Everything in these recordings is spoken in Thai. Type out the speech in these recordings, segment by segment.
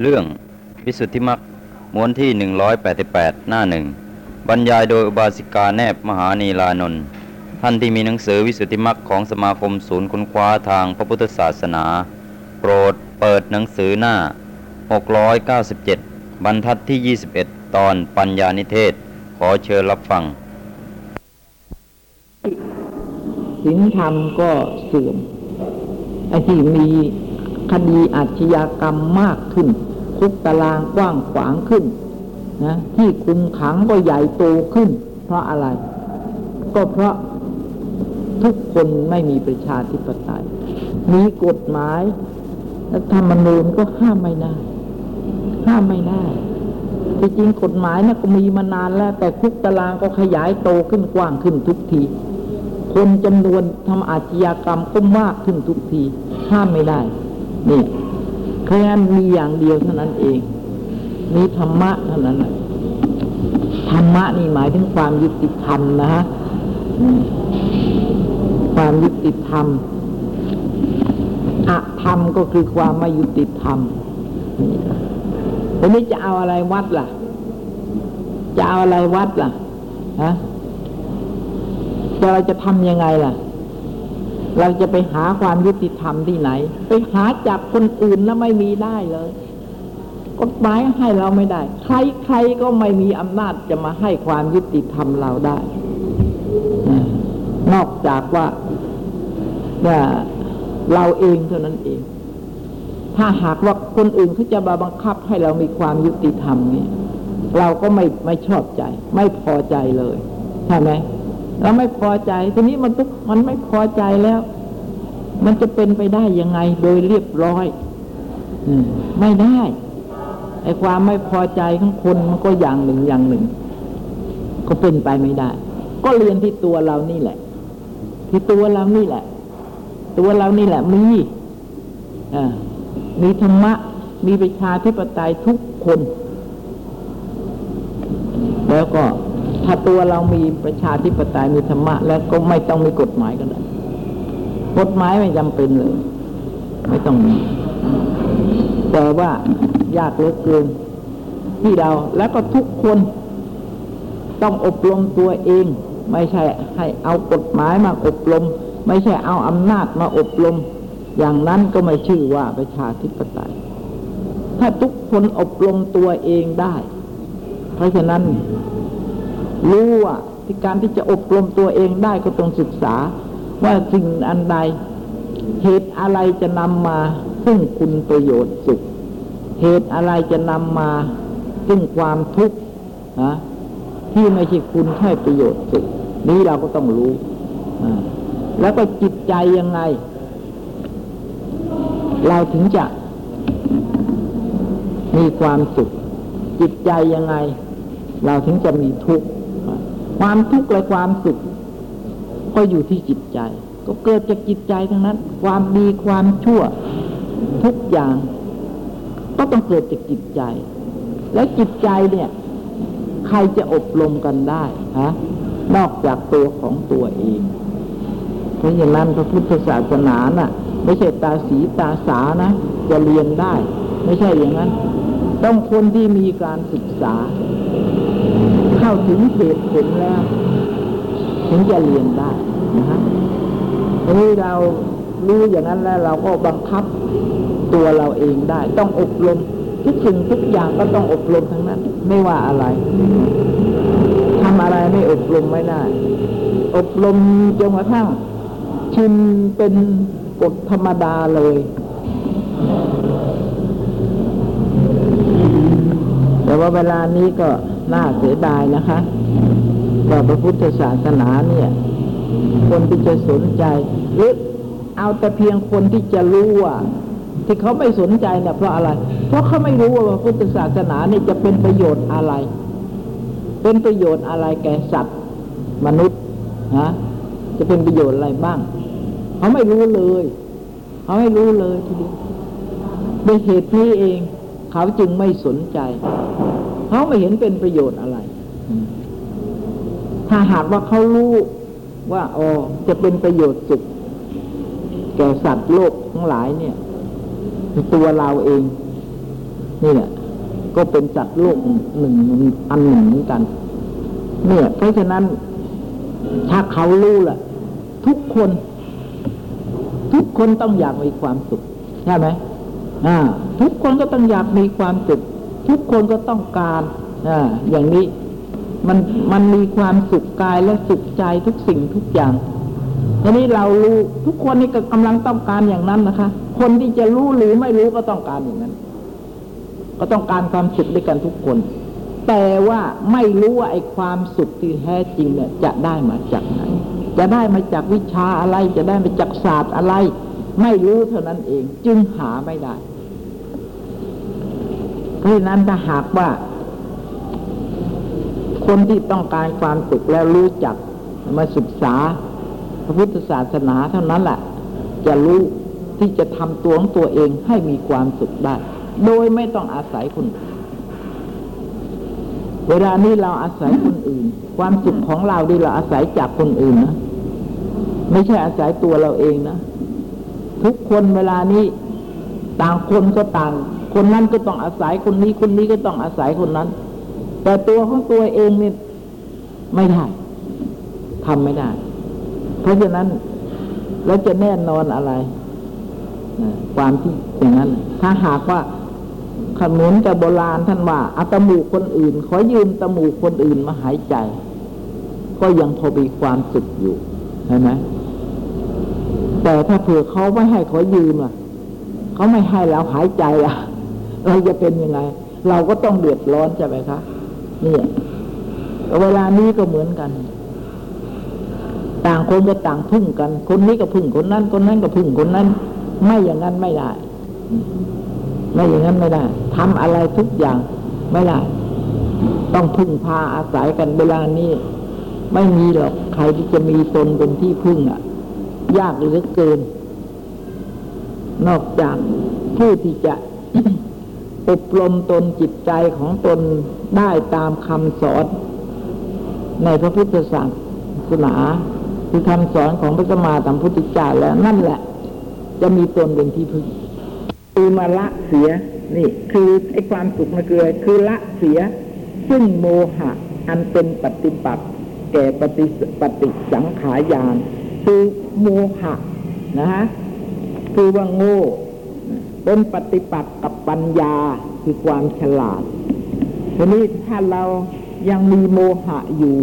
เรื่องวิสุทธิมรรคม้วนที่ 188 หน้าหนึ่งบรรยายโดยอุบาสิกาแนบมหานีลานนท์ท่านที่มีหนังสือวิสุทธิมรรคของสมาคมศูนย์ค้นคว้าทางพระพุทธศาสนา โปรดเปิดหนังสือหน้า 697 บรรทัดที่ 21 ตอนปัญญานิเทศ ขอเชิญรับฟังศีลธรรมก็เสื่อมไอ้ที่มี คดีอาชญากรรมมากขึ้น คุกตารางกว้างขวางขึ้นนะที่คุมขังก็ใหญ่โตขึ้น เพราะอะไร ก็เพราะทุกคนไม่มีประชาธิปไตย มีกฎหมายรัฐธรรมนูญก็ห้ามไม่ได้ ห้ามไม่ได้ที่จริงกฎหมายนะก็มีมานานแล้ว แต่คุกตารางก็ขยายโตขึ้นกว้างขึ้นทุกที คนจำนวนทำอาชญากรรมก็มากขึ้นทุกที ห้ามไม่ได้ นี่แค่มีอย่างเดียวเท่านั้นเอง มีธรรมะเท่านั้นธรรมะนี่หมายถึงความยุติธรรมนะฮะความยุติธรรมอะธรรมก็คือความไม่ยุติธรรมวันนี้จะเอาอะไรวัดล่ะ จะเอาอะไรวัดล่ะฮะเราจะทำยังไงล่ะ เราจะไปหาความยุติธรรมที่ไหน ไปหาจากคนอื่นแล้วไม่มีได้เลยกฎหมายให้เราไม่ได้ ใครใครก็ไม่มีอำนาจจะมาให้ความยุติธรรมเราได้ นอกจากว่าว่าเราเองเท่านั้นเอง ถ้าหากว่าคนอื่นเขาจะมาบังคับให้เรามีความยุติธรรมเนี่ย เราก็ไม่ไม่ชอบใจ ไม่พอใจเลย ใช่ไหม เราไม่พอใจ ทีนี้มันทุกมันไม่พอใจแล้ว มันจะเป็นไปได้ยังไง โดยเรียบร้อยอืมไม่ได้ไอ้ความไม่พอใจของคนมันก็อย่างหนึ่งอย่างหนึ่ง ก็เป็นไปไม่ได้ ก็เรียนที่ตัวเรานี่แหละ ที่ตัวเรานี่แหละ ตัวเรานี่แหละมีอ่ามีธรรมะ มีประชาธิปไตยทุกคน แล้วก็ ถ้าตัวเรามีประชาธิปไตยมีธรรมะ แล้วก็ไม่ต้องมีกฎหมายก็ได้กฎหมายไม่จำเป็นเลย ไม่ต้องมี แต่ว่ายากเหลือเกินที่เราแล้วก็ทุกคนต้องอบรมตัวเอง ไม่ใช่ให้เอากฎหมายมาอบรม ไม่ใช่เอาอำนาจมาอบรม อย่างนั้นก็ไม่ชื่อว่าประชาธิปไตย ถ้าทุกคนอบรมตัวเองได้ เพราะฉะนั้น รู้ว่าที่การที่จะอบรมตัวเองได้ก็ต้องศึกษา ว่าสิ่งอันใด เหตุอะไรจะนำมาซึ่งคุณประโยชน์สุข เหตุอะไรจะนำมาซึ่งความทุกข์นะที่ไม่ใช่คุณให้ประโยชน์สุข นี้เราก็ต้องรู้ แล้วก็จิตใจยังไง เราถึงจะมีความสุข จิตใจยังไง เราถึงจะมีทุกข์ ความทุกข์และความสุข ก็อยู่ที่จิตใจ ก็เกิดจากจิตใจทั้งนั้น ความดีความชั่วทุกอย่าง ก็ต้องเกิดจากจิตใจ และจิตใจเนี่ย ใครจะอบรมกันได้ฮะนอกจากตัวของตัวเอง เพราะฉะนั้นพระพุทธศาสนาน่ะ ไม่ใช่ตาสีตาสานะ จะเรียนได้ ไม่ใช่อย่างนั้น ต้องคนที่มีการศึกษาเข้า ถึงเหตุผลแล้วถึงจะเรียนได้นะฮะทีนี้เรารู้อย่างนั้นแล้วเราก็บังคับตัวเราเองได้ ต้องอบรมทุกสิ่งทุกอย่างก็ต้องอบรมทั้งนั้น ไม่ว่าอะไรทำอะไรไม่อบรมไม่ได้ อบรมจนกระทั่งชินเป็นกฎธรรมดาเลยแต่ว่าเวลานี้ก็ น่าเสียดายนะคะว่าพระพุทธศาสนาเนี่ย คนที่จะสนใจหรือเอาแต่เพียงคนที่จะรู้ว่าที่เขาไม่สนใจเนี่ยเพราะอะไร เพราะเขาไม่รู้ว่าพระพุทธศาสนาเนี่ยจะเป็นประโยชน์อะไร เป็นประโยชน์อะไรแก่สัตว์มนุษย์นะจะเป็นประโยชน์อะไรบ้าง เขาไม่รู้เลยเขาไม่รู้เลยทีเดียวด้วยเหตุนี้เอง เขาจึงไม่สนใจ เขาไม่เห็นเป็นประโยชน์อะไร ถ้าหากว่าเขารู้ว่าอ๋อจะเป็นประโยชน์สุขแก่สัตว์โลกทั้งหลายเนี่ยตัวเราเองนี่แหละก็เป็นสัตว์โลกหนึ่งอันหนึ่งเหมือนกัน เนี่ย เพราะฉะนั้น ถ้าเขารู้ล่ะ ทุกคน ทุกคนต้องอยากมีความสุข ใช่ไหมอ่า ทุกคนก็ต้องอยากมีความสุข ทุกคนก็ต้องการออย่างนี้มันมันมีความสุขกายและสุขใจทุกสิ่งทุกอย่างทีนี้เรารู้ทุกคนนี่ก็กำลังต้องการอย่างนั้นนะคะ คนที่จะรู้หรือไม่รู้ก็ต้องการอย่างนั้น ก็ต้องการความสุขด้วยกันทุกคน แต่ว่าไม่รู้ว่าไอ้ความสุขที่แท้จริงเนี่ย จะได้มาจากไหน จะได้มาจากวิชาอะไร จะได้มาจากศาสตร์อะไร ไม่รู้เท่านั้นเอง จึงหาไม่ได้ เพราะฉะนั้นถ้าหากว่า คนที่ต้องการความสุขแล้วรู้จักมาศึกษา พระพุทธศาสนาเท่านั้นแหละจะรู้ที่จะทำตัวของตัวเองให้มีความสุขได้ โดยไม่ต้องอาศัยคนเวลานี้เราอาศัยคนอื่น ความสุขของเราดีเราอาศัยจากคนอื่นนะไม่ใช่อาศัยตัวเราเองนะทุกคนเวลานี้ต่างคนก็ต่าง คนนั้นก็ต้องอาศัยคนนี้คนนี้ก็ต้องอาศัยคนนั้น แต่ตัวของตัวเองนี่ไม่ได้ทำไม่ได้ เพราะฉะนั้นแล้วจะแน่นอนอะไรความที่อย่างนั้น ถ้าหากว่าขนุนแต่โบราณท่านว่าอาตมูคนอื่น ขอยืมตมูคนอื่นมาหายใจ ก็ยังพอมีความสุขอยู่เห็นไหมแต่ถ้าเผื่อเขาไม่ให้ขอยืมอะเขาไม่ให้เราหายใจอะ เราจะเป็นยังไง เราก็ต้องเดือดร้อนใช่ไหมคะนี่เวลานี้ก็เหมือนกัน ต่างคนก็ต่างพึ่งกัน คนนี้ก็พึ่งคนนั้น คนนั้นก็พึ่งคนนั้น ไม่อย่างนั้นไม่ได้ ไม่อย่างนั้นไม่ได้ทำอะไรทุกอย่างไม่ได้ ต้องพึ่งพาอาศัยกันเวลานี้ ไม่มีหรอกใครที่จะมีตนเป็นที่พึ่งอะ ยากเหลือเกิน นอกจากผู้ที่จะ อบรมตนจิตใจของตนได้ตามคำสอนในพระพุทธศาสนาคือคำสอนของพระสมมาสัมพุทธเจ้าแล้วนั่นแหละ จะมีตนเป็นที่พึ่งคือมาละเสียนี่ คือไอ้ความสุขมันคือคือละเสีย ซึ่งโมหะ อันเป็นปฏิปักษ์แก่ปฏิสปฏิสังขายานคือโมหะนะฮะคือว่าโง่ เป็นปฏิปักษ์กับปัญญาคือความฉลาดทีนี้ถ้าเรายังมีโมหะอยู่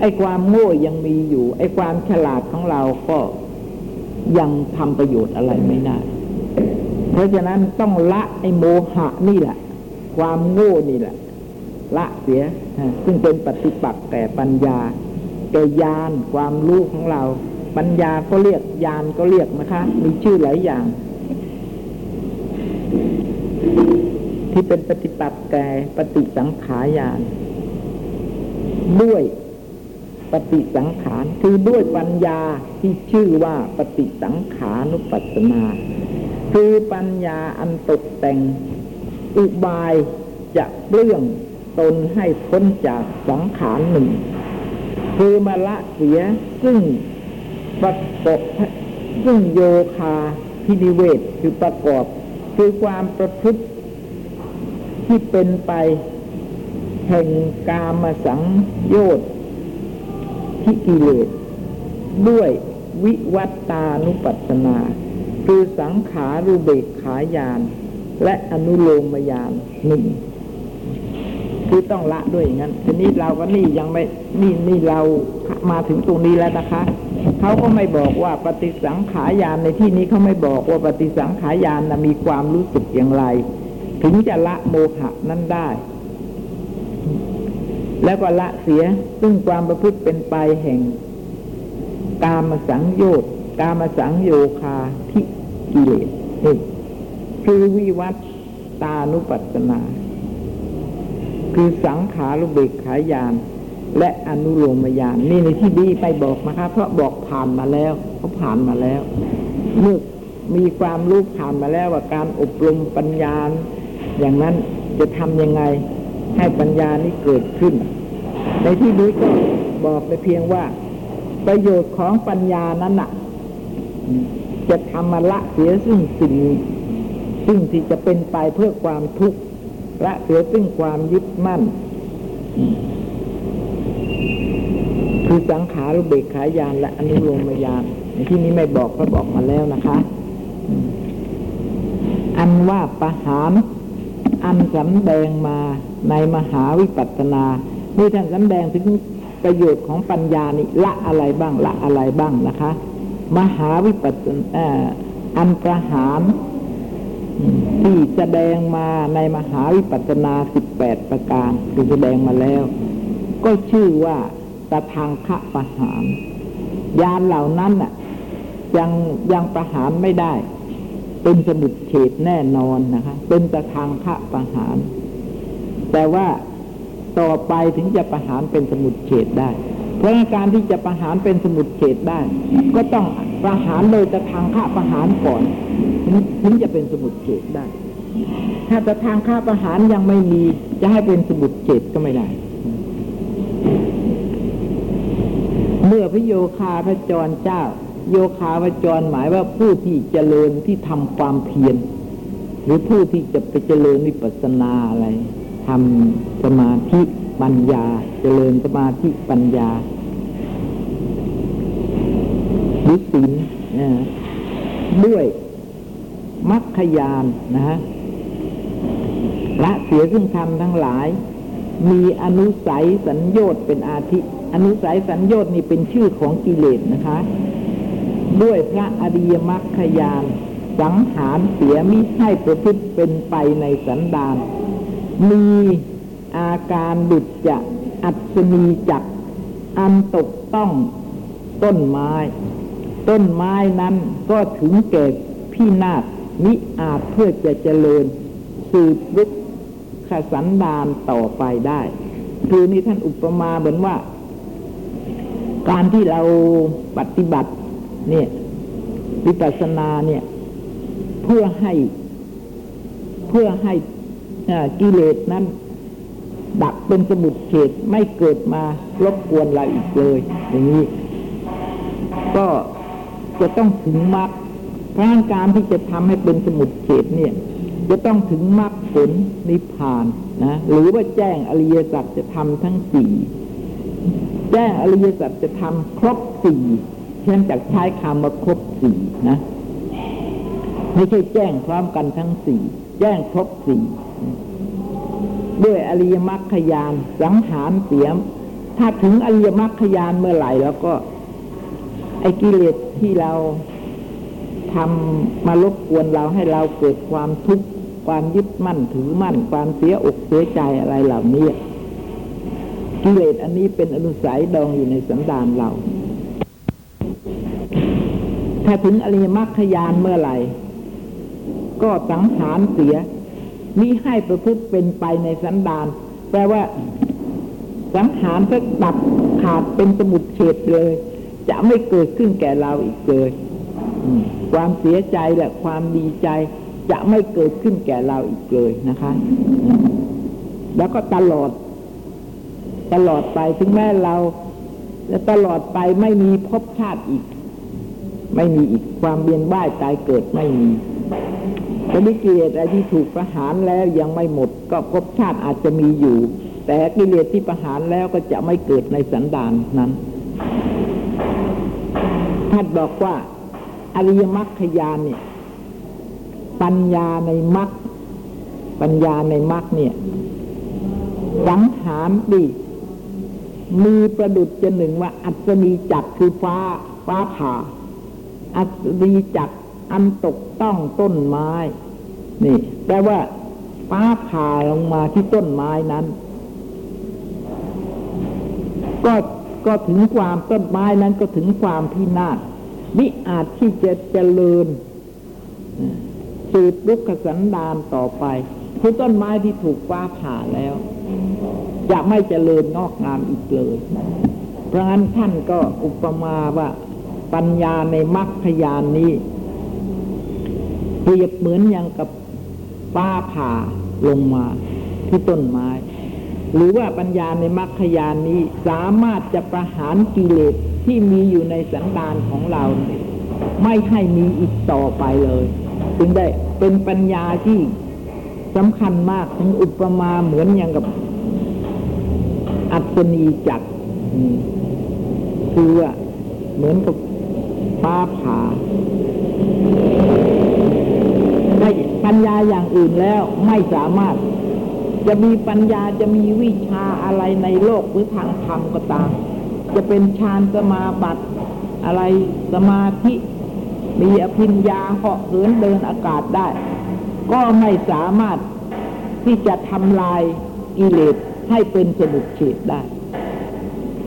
ไอ้ความโง่ยังมีอยู่ ไอ้ความฉลาดของเราก็ยังทำประโยชน์อะไรไม่ได้ เพราะฉะนั้นต้องละไอ้โมหะนี่แหละ ความโง่นี่แหละ ละเสีย ซึ่งเป็นปฏิปักษ์แก่ปัญญาแก่ญาณความรู้ของเรา ปัญญาก็เรียกญาณก็เรียกนะคะ มีชื่อหลายอย่าง ที่เป็นปฏิปักษ์แก่ปฏิสังขายานด้วยปฏิสังขารคือด้วยปัญญาที่ชื่อว่าปฏิสังขานุปัสสนา คือปัญญาอันตกแต่ง อุบายจะเปลื้องตนให้พ้นจากสังขารหนึ่ง คือมาละเสียซึ่งประกอบซึ่งโยคาพินิเวศคือประกอบ คือความประพฤติ ที่เป็นไป แห่งกามสังโยชน์ที่กิเลสด้วยวิวัตตานุปัสสนา คือสังขารุเบกขายาน และอนุโลมยานหนึ่งคือต้องละด้วยอย่างนั้นทีนี้เราก็นี่ยังไม่นี่นี่เรามาถึงตรงนี้แล้วนะคะเขาก็ไม่บอกว่าปฏิสังขารยานในที่นี้เขาไม่บอกว่าปฏิสังขารยานนะมีความรู้สึกอย่างไร ถึงจะละโมหะนั้นได้ แล้วก็ละเสียซึ่งความประพฤติเป็นไปแห่ง กามสังโยชน์กามสังโยคาทิกิเลสนี่คือวิวัตตานุปัสสนา คือสังขารุเบกขายาน และอนุโลมยานนี่ในที่ดีไปบอกนะคะ เพราะบอกผ่านมาแล้วเขาผ่านมาแล้วเมื่อมีความรู้ผ่านมาแล้วว่าการอบรมปัญญา อย่างนั้นจะทำยังไงให้ปัญญานี้เกิดขึ้น ในที่นี้ก็บอกไปเพียงว่า ประโยชน์ของปัญญานั้นน่ะ จะทำมาละเสียซึ่งสิ่งซึ่งที่จะเป็นไปเพื่อความทุกข์ละเสียซึ่งความยึดมั่น คือสังขารุเบกขายานและอนุโลมยานในที่นี้ไม่บอกก็บอกมาแล้วนะคะ อันว่าประหาร อันสำแดงมาในมหาวิปัสสนา นี่ท่านสำแดงถึงประโยชน์ของปัญญานี่ละอะไรบ้างละอะไรบ้างนะคะ มหาวิปัสสนาอันประหารที่แสดงมาในมหาวิปัสสนาสิบแปดประการคือแสดงมาแล้ว ก็ชื่อว่าตะทางคะประหารยานเหล่านั้นน่ะ ยังยังประหารไม่ได้ เป็นสมุดเฉดแน่นอนนะคะ เป็นตะทางคะประหาร แต่ว่าต่อไปถึงจะประหารเป็นสมุดเฉดได้ เพราะการที่จะประหารเป็นสมุดเฉดได้ ก็ต้องประหารโดยตะทางคะประหารก่อนถึงจะเป็นสมุดเฉดได้ ถ้าตะทางคะประหารยังไม่มีจะให้เป็นสมุดเฉดก็ไม่ได้ เมื่อพระโยคาพระจรเจ้า โยคาพระจรหมายว่าผู้ที่เจริญที่ทำความเพียรหรือผู้ที่จะไปเจริญวิปัสสนาอะไรทำสมาธิปัญญา เจริญสมาธิปัญญาหรือศีลนะฮะด้วยมัคคยานนะฮะละเสียซึ่งธรรมทั้งหลาย มีอนุสัยสัญญชน์เป็นอาทิ อนุสัยสัญญชน์นี่เป็นชื่อของกิเลสนะคะ ด้วยพระอริยมรรคยานสังหารเสียมิให้ประพฤติเป็นไปในสันดาน มีอาการดุจจะอัศนีจักอันตกต้องต้นไม้ ต้นไม้นั้นก็ถึงแก่พี่นาฏมิอาจเพื่อจะเจริญ สืบลุกขสันดานต่อไปได้ คือนี่ท่านอุปมาเหมือนว่า การที่เราปฏิบัติ เนี่ยวิปัสสนาเนี่ย เพื่อให้เพื่อให้กิเลสนั้น ดับเป็นสมุดเฉดไม่เกิดมารบกวนเราอีกเลย อย่างนี้ ก็จะต้องถึงมรรคพราะการที่จะทำให้เป็นสมุดเฉดเนี่ย จะต้องถึงมรรคผลนิพพานนะหรือว่าแจ้งอริยสัจจะทำทั้งสี่แจ้งอริยสัจจะทำครบสี่ เช่นจากใช้คำว่าครบสี่นะ ไม่ใช่แจ้งพร้อมกันทั้งสี่ แจ้งครบสี่ ด้วยอริยมรรคยานสังหารเสียม ถ้าถึงอริยมรรคยานเมื่อไหร่แล้วก็ ไอ้กิเลสที่เราทำมารบกวนเราให้เราเกิดความทุกข์ความยึดมั่นถือมั่น ความเสียอกเสียใจอะไรเหล่านี้กิเลสอันนี้เป็นอนุสัยดองอยู่ในสันดานเรา ถ้าถึงอริยมรรคยานเมื่อไหร่ ก็สังหารเสียมิให้ประพฤติเป็นไปในสันดานแปลว่า สังหารก็ดับขาดเป็นสมุดเฉดเลย จะไม่เกิดขึ้นแก่เราอีกเลยความเสียใจและความดีใจ จะไม่เกิดขึ้นแก่เราอีกเลยนะคะ แล้วก็ตลอด ตลอดไปถึงแม้เราจะตลอดไปไม่มีภพชาติอีก ไม่มีอีกความเวียนว่ายตายเกิดไม่มีแต่นิกิเลสอะไรที่ถูกประหารแล้วยังไม่หมด ก็ภพชาติอาจจะมีอยู่ แต่กิเลสที่ประหารแล้วก็จะไม่เกิดในสันดานนั้นท่านบอกว่า อริยมรรคยานเนี่ย ปัญญาในมรรคปัญญาในมรรคเนี่ยสังหารดีมีประดุจจะหนึ่งว่าอัศนีจักรคือฟ้าฟ้าผ่า อัศนีจักอันตกต้องต้นไม้ นี่แปลว่าฟ้าผ่าลงมาที่ต้นไม้นั้น ก็ก็ถึงความต้นไม้นั้นก็ถึงความพินาศมิอาจที่จะเจริญสืบลุกขสันดานต่อไปคือต้นไม้ที่ถูกฟ้าผ่าแล้วจะไม่เจริญงอกงามอีกเลย เพราะงั้นท่านก็อุปมาว่า ปัญญาในมรรคยานนี้ เปรียบเหมือนอย่างกับฟ้าผ่าลงมาที่ต้นไม้ หรือว่าปัญญาในมรรคยานนี้สามารถจะประหารกิเลสที่มีอยู่ในสันดานของเรา ไม่ให้มีอีกต่อไปเลย จึงได้เป็นปัญญาที่สำคัญมากถึงอุปมาเหมือนอย่างกับอัศนีจักรคือว่าเหมือนกับ ฟ้าผ่าได้ปัญญาอย่างอื่นแล้วไม่สามารถ จะมีปัญญาจะมีวิชาอะไรในโลกหรือทางธรรมก็ตาม จะเป็นฌานสมาบัติอะไรสมาธิ มีอภิญญาเหาะเหินเดินอากาศได้ ก็ไม่สามารถที่จะทำลายกิเลสให้เป็นสมุทเฉดได้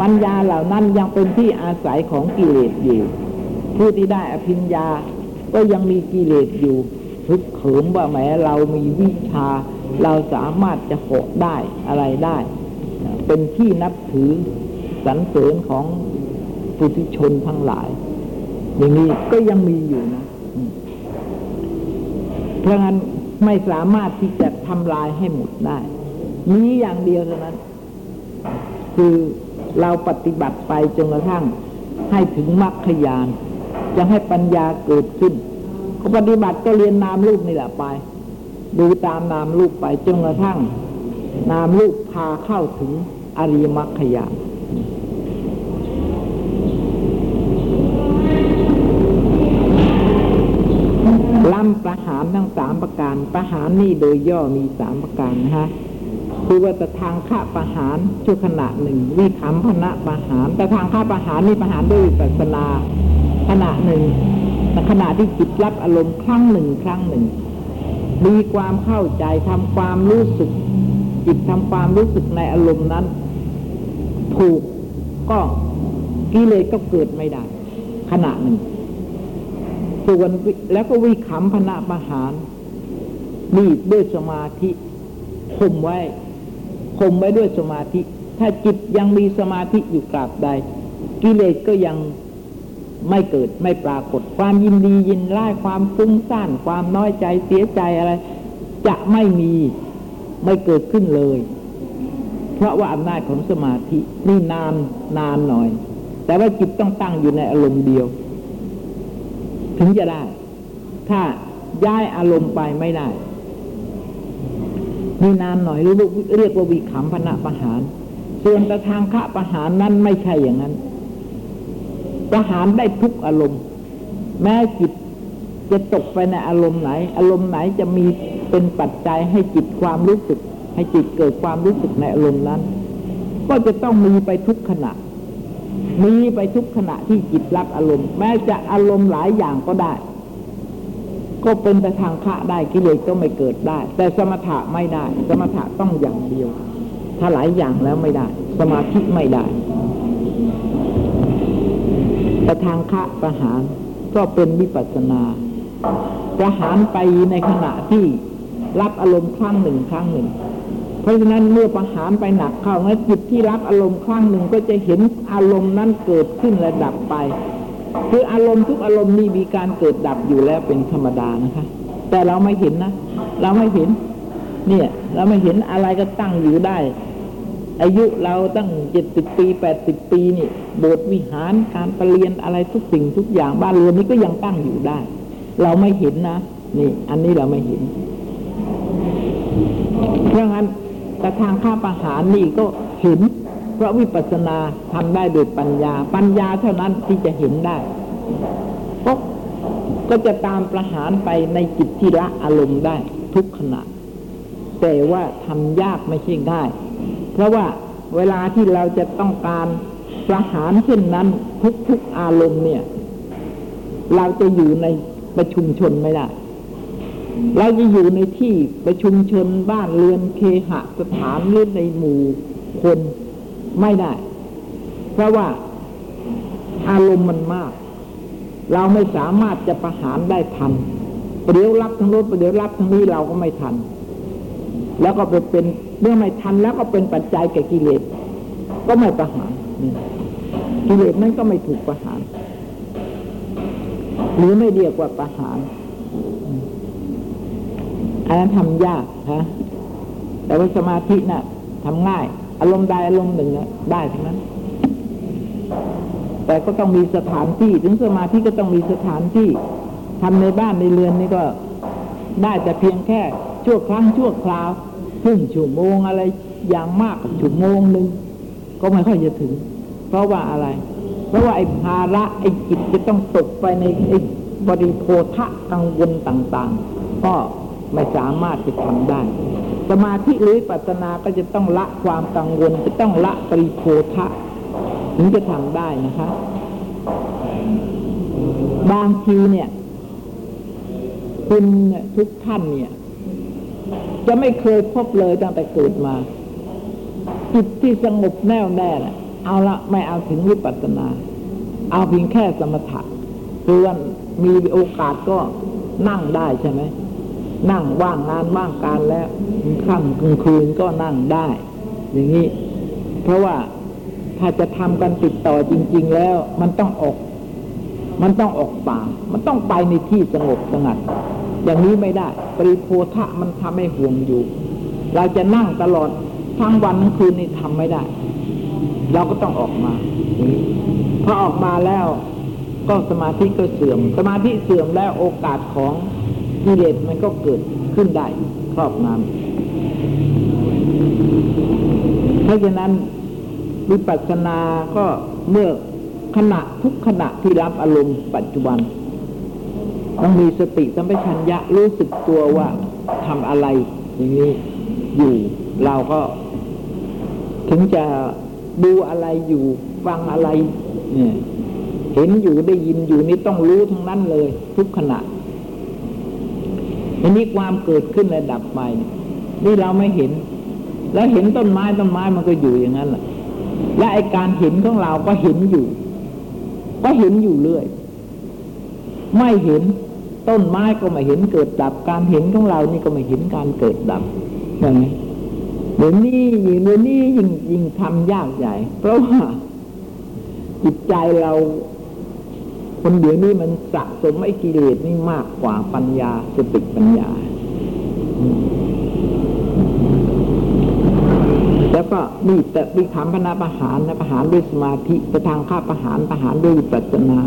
ปัญญาเหล่านั้นยังเป็นที่อาศัยของกิเลสอยู่ ผู้ที่ได้อภิญญา ก็ยังมีกิเลสอยู่ทึกเขิมว่าแหมเรามีวิชา เราสามารถจะเหะได้อะไรได้ เป็นที่นับถือสรรเสริญของปุถุชนทั้งหลาย อย่างนี้ก็ยังมีอยู่นะ เพราะงั้นไม่สามารถที่จะทำลายให้หมดได้ มีอย่างเดียวเท่านั้น คือเราปฏิบัติไปจนกระทั่งให้ถึงมรรคยาน จะให้ปัญญาเกิดขึ้นก็ปฏิบัติก็เรียนนามรูปนี่แหละไป ดูตามนามรูปไปจนกระทั่ง นามรูปพาเข้าถึงอริยมรรคยาล่ำประหารทั้งสามประการ ประหารนี่โดยย่อมีสามประการนะฮะคือว่าแต่ทางฆ่าประหารชั่วขณะหนึ่งวิคัมพนะประหาร แต่ทางฆ่าประหารนี่ประหารด้วยวิปัสนา ขณะหนึ่งแต่ขณะที่จิตรับอารมณ์ครั้งหนึ่งครั้งหนึ่ง มีความเข้าใจทำความรู้สึก จิตทำความรู้สึกในอารมณ์นั้น ถูกก็กิเลสก็เกิดไม่ได้ ขณะหนึ่ง ส่วนแล้วก็วิขำพนะประหารนี่ด้วยสมาธิข่มไว้ข่มไว้ด้วยสมาธิ ถ้าจิตยังมีสมาธิอยู่กราบใด กิเลสก็ยัง ไม่เกิดไม่ปรากฏความยินดียินร้ายความฟุ้งซ่านความน้อยใจเสียใจอะไร จะไม่มีไม่เกิดขึ้นเลย เพราะว่าอำนาจของสมาธินี่นานนานหน่อย แต่ว่าจิตต้องตั้งอยู่ในอารมณ์เดียว ถึงจะได้ ถ้าย้ายอารมณ์ไปไม่ได้มีนานหน่อยเรียกว่าวิขำพนะประหาร ส่วนประทางคะประหารนั้นไม่ใช่อย่างนั้น ประหารได้ทุกอารมณ์ แม้จิตจะตกไปในอารมณ์ไหน อารมณ์ไหนจะมีเป็นปัจจัยให้จิตความรู้สึก ให้จิตเกิดความรู้สึกในอารมณ์นั้น ก็จะต้องมีไปทุกขณะ มีไปทุกขณะที่จิตรับอารมณ์ แม้จะอารมณ์หลายอย่างก็ได้ ก็เป็นแต่ทางคะได้กิเลสก็ไม่เกิดได้ แต่สมถะไม่ได้ สมถะต้องอย่างเดียว ถ้าหลายอย่างแล้วไม่ได้ สมาธิไม่ได้ แต่ทางคะประหารก็เป็นวิปัสสนาประหารไปในขณะที่รับอารมณ์ครั้งหนึ่งครั้งหนึ่ง เพราะฉะนั้นเมื่อประหารไปหนักเข้าแล้วจิตที่รับอารมณ์ครั้งหนึ่งก็จะเห็นอารมณ์นั้นเกิดขึ้นและดับไป คืออารมณ์ทุกอารมณ์นี่มีการเกิดดับอยู่แล้วเป็นธรรมดานะคะ แต่เราไม่เห็นนะ เราไม่เห็น เนี่ย เราไม่เห็นอะไรก็ตั้งอยู่ได้ อายุเราตั้งเจ็ดสิบปีแปดสิบปีนี่โบสถ์วิหารการประเรียนอะไรทุกสิ่งทุกอย่างบ้านเรือนนี้ก็ยังตั้งอยู่ได้ เราไม่เห็นนะนี่ อันนี้เราไม่เห็น เพราะงั้นแต่ทางข้าประหารนี่ก็เห็น เพราะวิปัสสนาทำได้โดยปัญญา ปัญญาเท่านั้นที่จะเห็นได้ก็ก็จะตามประหารไปในจิตที่ละอารมณ์ได้ทุกขณะ แต่ว่าทำยากไม่ใช่ง่าย เพราะว่าเวลาที่เราจะต้องการประหารเช่นนั้นทุกๆอารมณ์เนี่ย เราจะอยู่ในประชุมชนไม่ได้ เราจะอยู่ในที่ประชุมชนบ้านเรือนเคหสถานหรือในหมู่คนไม่ได้ เพราะว่าอารมณ์มันมาก เราไม่สามารถจะประหารได้ทันปเดี๋ยวรับทั้งรถเดี๋ยวรับทั้งนี้เราก็ไม่ทัน แล้วก็ไปเป็นเมื่อไม่ทันแล้วก็เป็นปัจจัยแก่กิเลสก็ไม่ประหารกิเลสนั้นก็ไม่ถูกประหาร หรือไม่เรียกว่าประหารอันนั้นทำยากฮะแต่ว่าสมาธินะ่ะทำง่าย อารมณ์ใดอารมณ์หนึ่งนะได้ทั้งนั้น แต่ก็ต้องมีสถานที่ ถึงสมาธิก็ต้องมีสถานที่ทำในบ้านในเรือนนี่ก็ได้แต่เพียงแค่ชั่วครั้งชั่วคราว ครึ่งชั่วโมงอะไรอย่างมากชั่วโมงหนึ่งก็ไม่ค่อยจะถึง เพราะว่าอะไร เพราะว่าไอ้ภาระไอ้จิตจะต้องตกไปในไอ้บริโภทะกังวลต่างๆ ก็ไม่สามารถจะทำได้ สมาธิหรือปัสนาก็จะต้องละความกังวล จะต้องละปริโภทะถึงจะทำได้นะคะ บางทีเนี่ย คุณทุกท่านเนี่ย จะไม่เคยพบเลยตั้งแต่เกิดมา จิตที่สงบแน่วแน่น่ะเอาละไม่เอาถึงวิปัสสนา เอาเพียงแค่สมถะคือว่ามีโอกาสก็นั่งได้ใช่ไหมนั่งว่างงานว่างการแล้วค่ำกลางคืนก็นั่งได้ อย่างนี้ เพราะว่าถ้าจะทำกันติดต่อจริง ๆ แล้ว มันต้องออก มันต้องออกป่า มันต้องไปในที่สงบสงัด อย่างนี้ไม่ได้ ปริโพธะมันทำให้ห่วงอยู่ เราจะนั่งตลอดทั้งวันทั้งคืนนี่ทำไม่ได้ เราก็ต้องออกมาพอออกมาแล้ว ก็สมาธิก็เสื่อม สมาธิเสื่อมแล้วโอกาสของกิเลสมันก็เกิดขึ้นได้ครอบงำเพราะฉะนั้นวิปัสสนาก็เมื่อขณะทุกขณะที่รับอารมณ์ปัจจุบัน ต้องมีสติสัมปชัญญะรู้สึกตัวว่าทำอะไรอย่างนี้อยู่ เราก็ ถึงจะดูอะไรอยู่ ฟังอะไรเนี่ยเห็นอยู่ได้ยินอยู่นี่ต้องรู้ทั้งนั้นเลย ทุกขณะอันนี้ความเกิดขึ้นและดับไปนี่เราไม่เห็น แล้วเห็นต้นไม้ต้นไม้มันก็อยู่อย่างนั้นแหละและไอการเห็นของเราก็เห็นอยู่ ก็เห็นอยู่เรื่อย ไม่เห็น ต้นไม้ก็ไม่เห็นเกิดดับ การเห็นของเรานี่ก็ไม่เห็นการเกิดดับใช่ไหมเดี๋ยวนี้ยิ่งเดี๋ยวนี้ยิ่งยิ่งทำยากใหญ่ เพราะว่าจิตใจเราคนเดี๋ยวนี้มันสะสมไอ้กิเลสนี่มากกว่าปัญญาสติปัญญา แล้วก็นี่แต่วิขำพนาประหารนะประหารด้วยสมาธิประทางข้าประหารประหารด้วยปัสสนา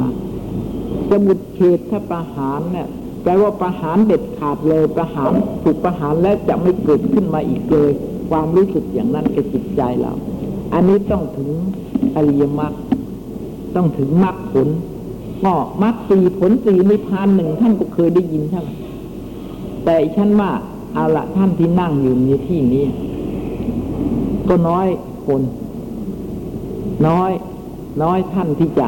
สมุดเขตถ้าประหารเนี่ยแปลว่าประหารเด็ดขาดเลยประหารถูกประหารแล้วจะไม่เกิดขึ้นมาอีกเลย ความรู้สึกอย่างนั้นกับจิตใจเรา อันนี้ต้องถึงอริยมรรคต้องถึงมรรคผลก็มรรคสี่ผลสี่นิพพานหนึ่งท่านก็เคยได้ยินใช่ไหมแต่ฉันว่าเอาละท่านที่นั่งอยู่ในที่นี้ ก็น้อยคน น้อย น้อยท่านที่จะ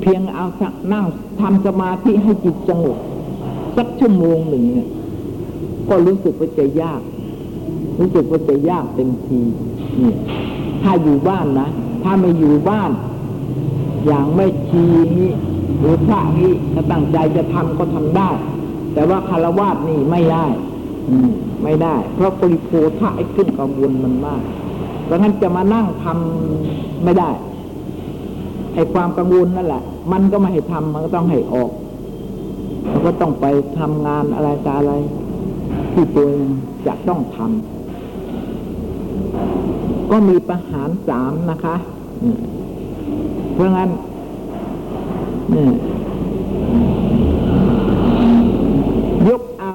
เพียงเอาสักนั่งทำสมาธิให้จิตสงบสักชั่วโมงหนึ่งเนี่ยก็รู้สึกว่าจะยาก รู้สึกว่าจะยากเต็มทีนี่ถ้าอยู่บ้านนะ ถ้าไม่อยู่บ้าน อย่างไม่ชีนี้หรือพระนี้ถ้าตั้งใจจะทำก็ทำได้ แต่ว่าคารวาสนี่ไม่ได้ อืมไม่ได้ เพราะปริโภทะไอ้ขึ้นกังวลมันมากเพราะงั้นจะมานั่งทำไม่ได้ ไอ้ความกังวลนั่นแหละ มันก็ไม่ให้ทำมันก็ต้องให้ออกมันก็ต้องไปทำงานอะไรตาอะไร ที่ตัวเองจะต้องทำก็มีประหารสามนะคะ เพราะงั้นเนี่ยยกเอา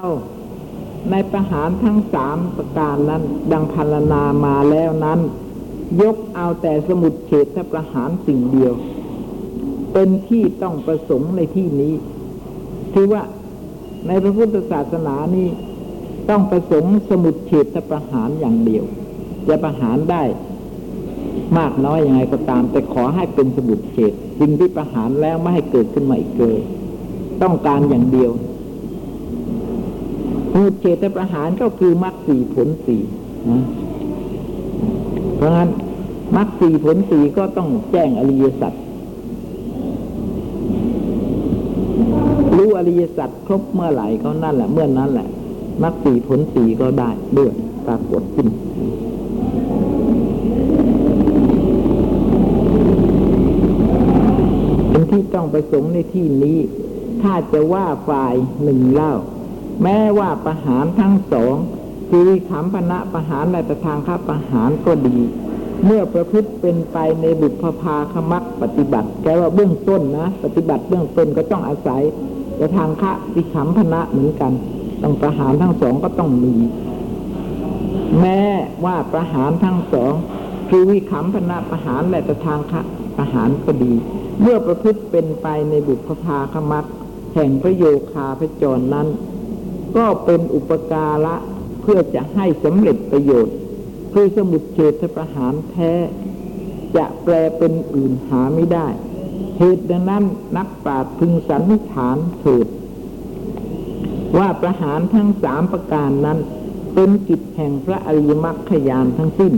ในประหารทั้งสามประการนั้น ดังพันนามาแล้วนั้น ยกเอาแต่สมุดเฉทประหารสิ่งเดียว เป็นที่ต้องประสงค์ในที่นี้ คือว่าในพระพุทธศาสนานี้ต้องประสงค์สมุดเฉทประหารอย่างเดียว จะประหารได้มากน้อยยังไงก็ตาม แต่ขอให้เป็นสมุดเฉดสิ่งที่ประหารแล้วไม่ให้เกิดขึ้นมาอีกเลยต้องการอย่างเดียวสมุดเฉดประหารก็คือมรรคสี่ผลสี่นะ ราะงั้นมรรคสี่ผลสี่ก็ต้องแจ้งอริยสัจรู้อริยสัจครบเมื่อไหร่ก็นั่นแหละ เมื่อนนั้นแหละมรรคสี่ผลสี่ก็ได้ด้วยปรากฏขึ้นเป็นที่ต้องประสงค์ในที่นี้ ถ้าจะว่าฝ่ายหนึ่งเล่า แม้ว่าประหารทั้งสอง คือวิขำพนะประหารในประทางข้าประหารก็ดี เมื่อประพฤติเป็นไปในบุพภาคมักปฏิบัติแกว่าเบื้องต้นนะปฏิบัติเบื้องต้นก็ต้องอาศัยประทางข้าวิขำพนะเหมือนกัน ต้องประหารทั้งสองก็ต้องมี แม้ว่าประหารทั้งสองคือวิขำพนะประหารและตะทางคะประหารก็ดี เมื่อประพฤติเป็นไปในบุพภาคมักแห่งพระโยคาพระจรนั้น ก็เป็นอุปการะ พื่อจะให้สำเร็จประโยชน์ คือสมุดเฉทประหารแท้ จะแปลเป็นอื่นหาไม่ได้ เหตุดังนั้นนักปราชญ์พึงสันนิษฐานเถิด ว่าประหารทั้งสามประการนั้น เป็นกิจแห่งพระอริยมรรคยานทั้งสิ้น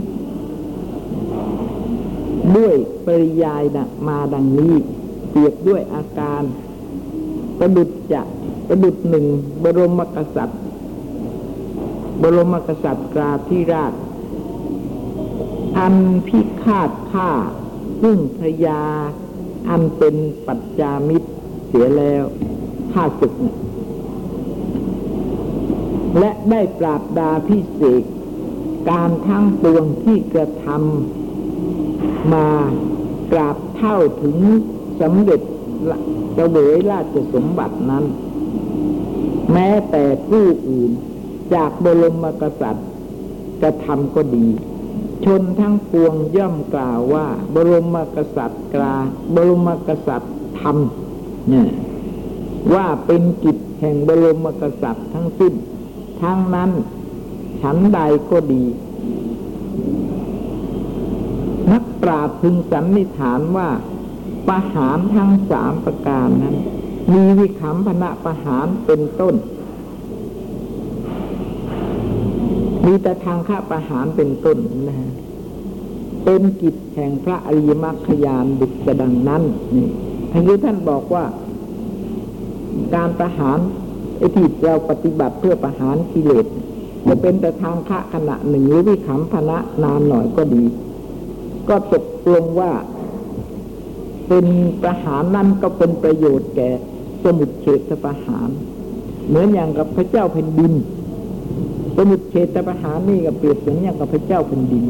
ด้วยปริยายมาดังนี้ เปรียบด้วยอาการ ประดุจจะประดุจหนึ่งบรมกษัตริย์ บรมกษัตริย์กราธิราช อันพิฆาตฆ่า ซึ่งพระยา อันเป็นปัจจามิตรเสียแล้วฆ่าศึกเนี่ยและได้ปราบดาพิเศษการทั้งปวงที่กระทำมากราบเท่าถึงสำเร็จละเวยราชสมบัตินั้น แม้แต่ผู้อื่น จากบรมกษัตริย์กระทำก็ดี ชนทั้งปวงย่อมกล่าวว่า บรมกษัตริย์กลาบรมกษัตริย์ทำเนี่ยว่าเป็นกิจแห่งบรมกษัตริย์ทั้งสิ้น ทั้งนั้นฉันใดก็ดี นักปราชญ์พึงสันนิษฐานว่าประหารทั้งสามประการนั้น มีวิขำพนะประหารเป็นต้น มีแต่ทางฆ่าประหารเป็นต้นนะฮะเป็นกิจแห่งพระอริยมรรคยานดุจดังนั้นนี่ทั้งนี้ท่านบอกว่า การประหารไอ้ที่เราปฏิบัติเพื่อประหารกิเลสจะเป็นแต่ทางฆะขณะหนึ่งหรือวิขำพนะนานหน่อยก็ดี ก็ตกลงว่า เป็นประหารนั่นก็เป็นประโยชน์แก่สมุดเฉทประหาร เหมือนอย่างกับพระเจ้าแผ่นดิน สมุดเฉทประหารนี่ก็เปรียบเหมือนอย่างกับพระเจ้าแผ่นดิน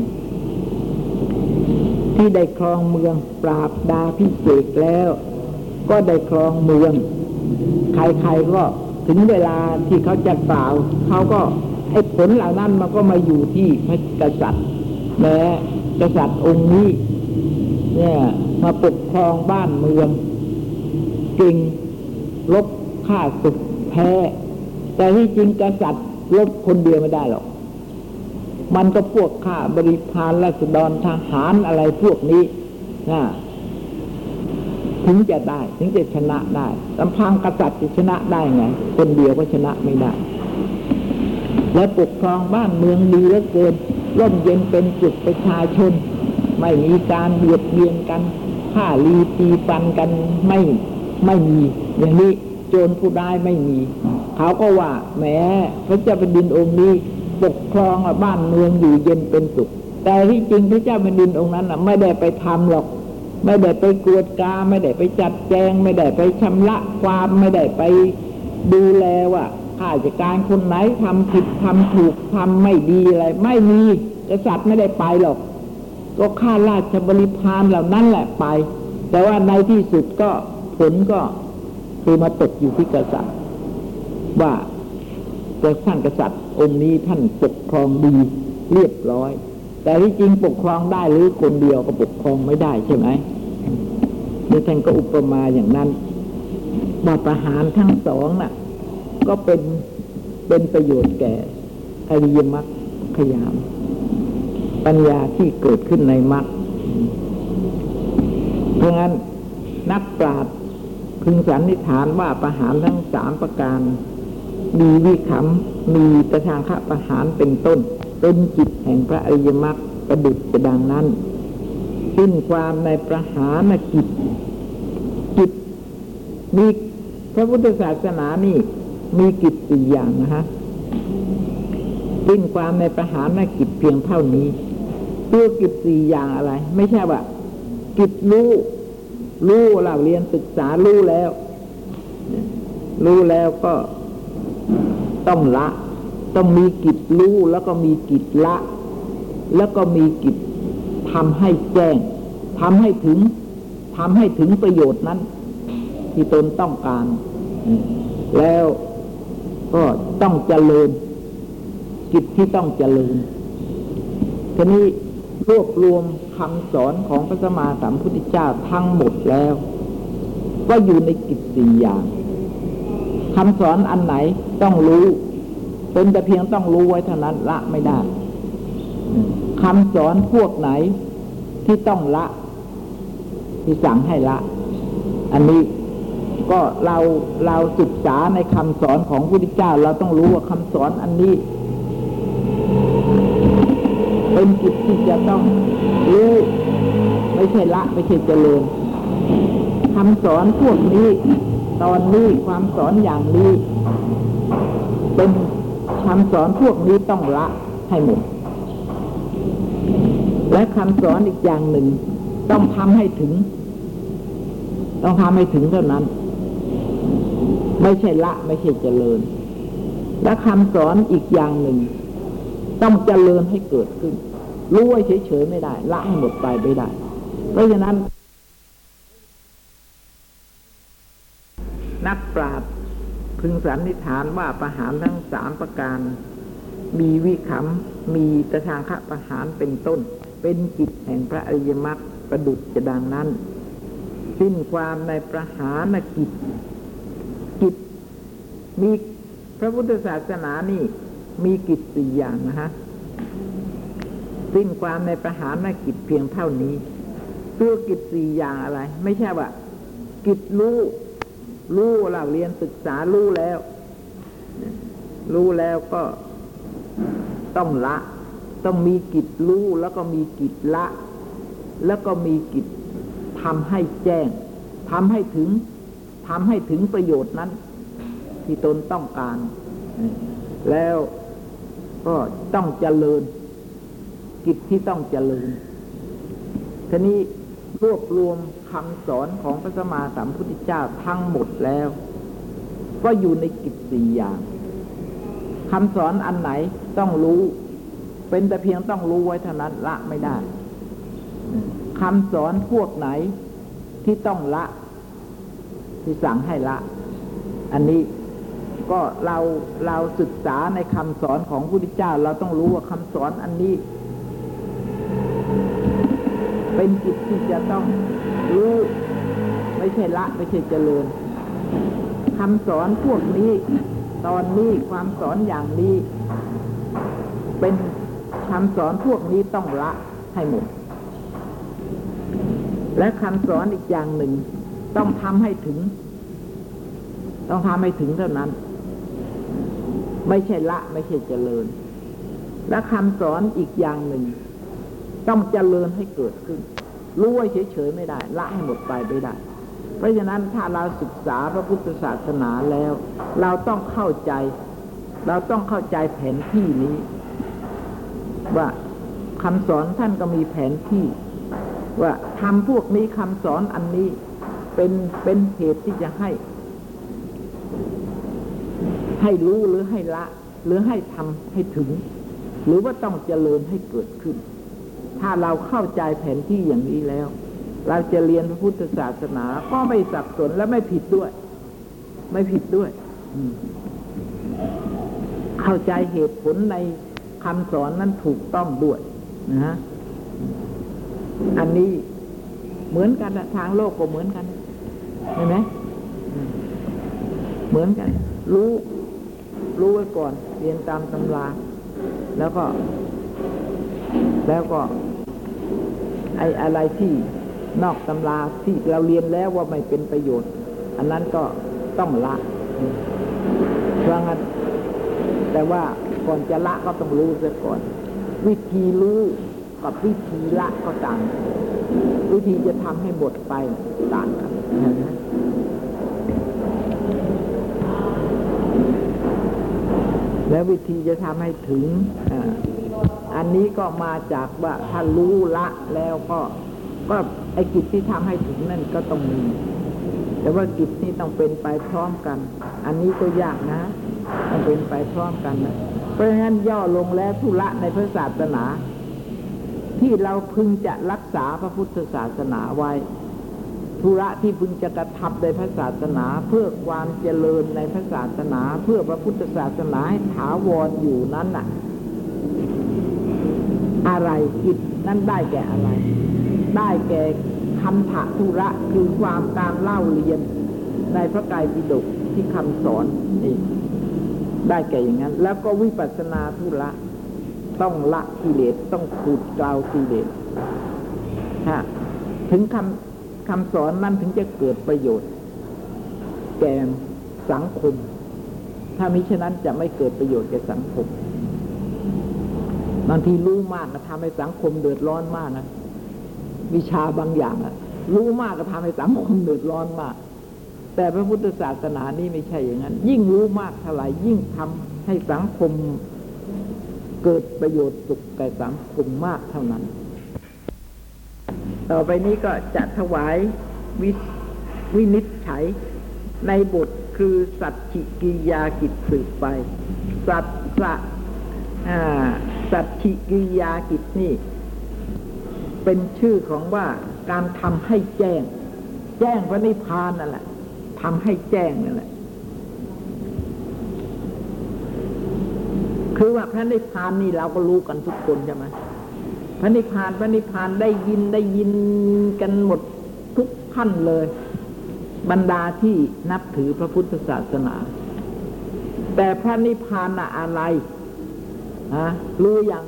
ที่ได้ครองเมืองปราบดาพิเศษแล้ว ก็ได้ครองเมือง ใครๆก็ถึงเวลาที่เขาจะกล่าวเขาก็ไอ้ผลเหล่านั้นมันก็มาอยู่ที่พระกษัตริย์แม้กษัตริย์องค์นี้ เนี่ย มาปกครองบ้านเมืองเก่งลบฆ่าศึกแพ้แต่ที่จริงกษัตริย์ ลบคนเดียวไม่ได้หรอก มันก็พวกข้าบริพารราษฎรทหารอะไรพวกนี้นะถึงจะได้ ถึงจะชนะได้ลำพังกษัตริย์จะชนะได้ไง คนเดียวก็ชนะไม่ได้ และปกครองบ้านเมืองดีเหลือเกินร่มเย็นเป็นจุดประชาชน ไม่มีการเบียดเบียนกันฆ่าลีตีฟันกันไม่ไม่มี อย่างนี้โจรผู้ร้ายไม่มี เขาก็ว่าแหมพระเจ้าแผ่นดินองค์นี้ปกครองบ้านเมืองอยู่เย็นเป็นสุข แต่ที่จริงพระเจ้าแผ่นดินองค์นั้นน่ะ ไม่ได้ไปทำหรอก ไม่ได้ไปกวดกา ไม่ได้ไปจัดแจง ไม่ได้ไปชำระความไม่ได้ไปดูแลว่าข้าราชการคนไหนทำผิดทำถูกทำไม่ดีอะไร ไม่มีกษัตริย์ไม่ได้ไปหรอก ก็ข้าราชบริพารเหล่านั้นแหละไป แต่ว่าในที่สุดก็ผลก็คือมาตกอยู่ที่กษัตริย์ ว่าแต่ท่านกษัตริย์องค์นี้ท่านปกครองดีเรียบร้อย แต่ที่จริงปกครองได้หรือคนเดียวก็ปกครองไม่ได้ใช่ไหมดี๋ยวท่านก็อุปมาอย่างนั้นว่าประหารทั้งสองน่ะ ก็เป็นเป็นประโยชน์แก่อริยมรรคขยาม ปัญญาที่เกิดขึ้นในมรรคเพราะงั้นนักปราชญ์พึงสันนิษฐานว่าประหารทั้งสามประการ มีวิขำมีประทางคะประหารเป็นต้น เป็นจิตแห่งพระอริยมรรคประดุจจะดังนั้นสิ้นความในประหารกิจกิจมีพระพุทธศาสนานี่มีกิจสี่อย่างนะฮะสิ้นความในประหารกิจเพียงเท่านี้ตัวกิจสี่อย่างอะไร ไม่ใช่ว่า กิจรู้รู้เราเรียนศึกษารู้แล้ว รู้แล้วก็ ต้องละ ต้องมีกิจรู้แล้วก็มีกิจละ แล้วก็มีกิจทำให้แจ้งทำให้ถึงทำให้ถึงประโยชน์นั้น ที่ตนต้องการ แล้วก็ต้องเจริญ กิจที่ต้องเจริญทีนี้รวบรวมคำสอนของพระสมมาสัมพุทธเจ้าทั้งหมดแล้ว ก็อยู่ในกิจสี่อย่าง คำสอนอันไหนต้องรู้ เป็นแต่เพียงต้องรู้ไว้เท่านั้นละไม่ได้คำสอนพวกไหนที่ต้องละ ที่สั่งให้ละ อันนี้ก็เราเราศึกษาในคำสอนของพระพุทธเจ้า เราต้องรู้ว่าคำสอนอันนี้ เป็นกิจที่จะต้องรู้ไม่ใช่ละ ไม่ใช่เจริญคำสอนพวกนี้ ตอนนี้ความสอนอย่างนี้ เป็นคำสอนพวกนี้ต้องละให้หมด และคำสอนอีกอย่างหนึ่ง ต้องทำให้ถึง ต้องทำให้ถึงเท่านั้น ไม่ใช่ละไม่ใช่เจริญ และคำสอนอีกอย่างหนึ่ง ต้องเจริญให้เกิดขึ้น รู้ไว้เฉยๆไม่ได้ ละให้หมดไปไม่ได้ เพราะฉะนั้น นักปราชญ์พึงสันนิษฐานว่าประหารทั้งสามประการ มีวิขำมีตะทางคะประหารเป็นต้น เป็นกิจแห่งพระอริยมรรคประดุจจะดังนั้น สิ้นความในประหารกิจ กิจ มีพระพุทธศาสนานี่ มีกิจสี่อย่างนะฮะสิ้นความในประหารกิจเพียงเท่านี้ตัวกิจสี่อย่างอะไร ไม่ใช่ว่า กิจรู้ รู้เราเรียนศึกษารู้แล้ว รู้แล้วก็ต้องละ ต้องมีกิจรู้แล้วก็มีกิจละ แล้วก็มีกิจทำให้แจ้งทำให้ถึงทำให้ถึงประโยชน์นั้น ที่ตนต้องการ แล้วก็ต้องเจริญ กิจที่ต้องเจริญทีนี้รวบรวม คำสอนของพระสมมาสัมพุทธเจ้าทั้งหมดแล้ว ก็อยู่ในกิจสี่อย่างคำสอนอันไหนต้องรู้ เป็นแต่เพียงต้องรู้ไว้เท่านั้นละไม่ได้คำสอนพวกไหนที่ต้องละ ที่สั่งให้ละ อันนี้ก็เราเราศึกษาในคำสอนของพระพุทธเจ้า เราต้องรู้ว่าคำสอนอันนี้ เป็นกิจที่จะต้อง รู้ไม่ใช่ละไม่ใช่เจริญคำสอนพวกนี้ ตอนนี้ความสอนอย่างนี้ เป็นคำสอนพวกนี้ต้องละให้หมด และคำสอนอีกอย่างหนึ่ง ต้องทำให้ถึง ต้องทำให้ถึงเท่านั้น ไม่ใช่ละ ไม่ใช่เจริญ และคำสอนอีกอย่างหนึ่ง ต้องเจริญให้เกิดขึ้น รู้ไว้เฉยๆไม่ได้ละให้หมดไปไม่ได้ เพราะฉะนั้นถ้าเราศึกษาพระพุทธศาสนาแล้ว เราต้องเข้าใจ เราต้องเข้าใจแผนที่นี้ ว่าคำสอนท่านก็มีแผนที่ ว่าทำพวกนี้คำสอนอันนี้เป็นเป็นเหตุที่จะให้ ให้รู้หรือให้ละ หรือให้ทำให้ถึง หรือว่าต้องเจริญให้เกิดขึ้น ถ้าเราเข้าใจแผนที่อย่างนี้แล้ว เราจะเรียนพระพุทธศาสนา ก็ไม่สับสนและไม่ผิดด้วย ไม่ผิดด้วยเข้าใจเหตุผลในคำสอนนั้นถูกต้องด้วยนะฮะอันนี้เหมือนกันทางโลกก็เหมือนกันเห็นไหมเหมือนกัน รู้ รู้ไว้ก่อน เรียนตามตำรา แล้วก็ แล้วก็ ไอ้อะไรที่นอกตำราที่เราเรียนแล้วว่าไม่เป็นประโยชน์ อันนั้นก็ต้องละเพราะงั้นแต่ว่าก่อนจะละก็ต้องรู้เสียก่อน วิธีรู้กับวิธีละก็ต่าง วิธีจะทำให้หมดไปต่างกันนะแล้ววิธีจะทำให้ถึง อันนี้ก็มาจากว่าถ้ารู้ละแล้วก็ก็ไอ้กิจที่ทำให้ถึงนั่นก็ต้องมี แต่ว่ากิจนี้ต้องเป็นไปพร้อมกัน อันนี้ก็ยากนะต้องเป็นไปพร้อมกันนะเพราะฉะนั้นย่อลงแล้วทุละในพระศาสนา ที่เราพึงจะรักษาพระพุทธศาสนาไว้ ธุระที่พึงจะกระทำในพระศาสนา เพื่อความเจริญในพระศาสนา เพื่อพระพุทธศาสนาให้ถาวรอยู่นั้นน่ะ อะไรกิจนั้นได้แก่อะไร ได้แก่คันธะธุระคือความการเล่าเรียน ในพระไตรปิฎกที่คำสอนนี่ได้แก่อย่างนั้น แล้วก็วิปัสสนาธุระ ต้องละกิเลสต้องขูดเกลากิเลสฮะถึงคำคำสอนนั้นถึงจะเกิดประโยชน์ แก่สังคม ถ้ามิฉะนั้นจะไม่เกิดประโยชน์แก่สังคม บางทีรู้มากก็ทำให้สังคมเดือดร้อนมากนะวิชาบางอย่างอะรู้มากก็ทำให้สังคมเดือดร้อนมาก แต่พระพุทธศาสนานี่ไม่ใช่อย่างนั้น ยิ่งรู้มากเท่าไหร่ยิ่งทำให้สังคมเกิดประโยชน์สุขแก่สังคมมากเท่านั้น ต่อไปนี้ก็จะถวายวิวินิจฉัยในบทคือสัจฉิกิยากิจสืบไป สัจสะ สัจฉิกิยากิจนี่ เป็นชื่อของว่าการทำให้แจ้ง แจ้งพระนิพพานนั่นแหละทำให้แจ้งนั่นแหละ คือว่าพระนิพพานนี่เราก็รู้กันทุกคนใช่ไหมพระนิพพานพระนิพพานได้ยินได้ยินกันหมดทุกท่านเลย บรรดาที่นับถือพระพุทธศาสนา แต่พระนิพพานน่ะอะไร ฮะรู้ยัง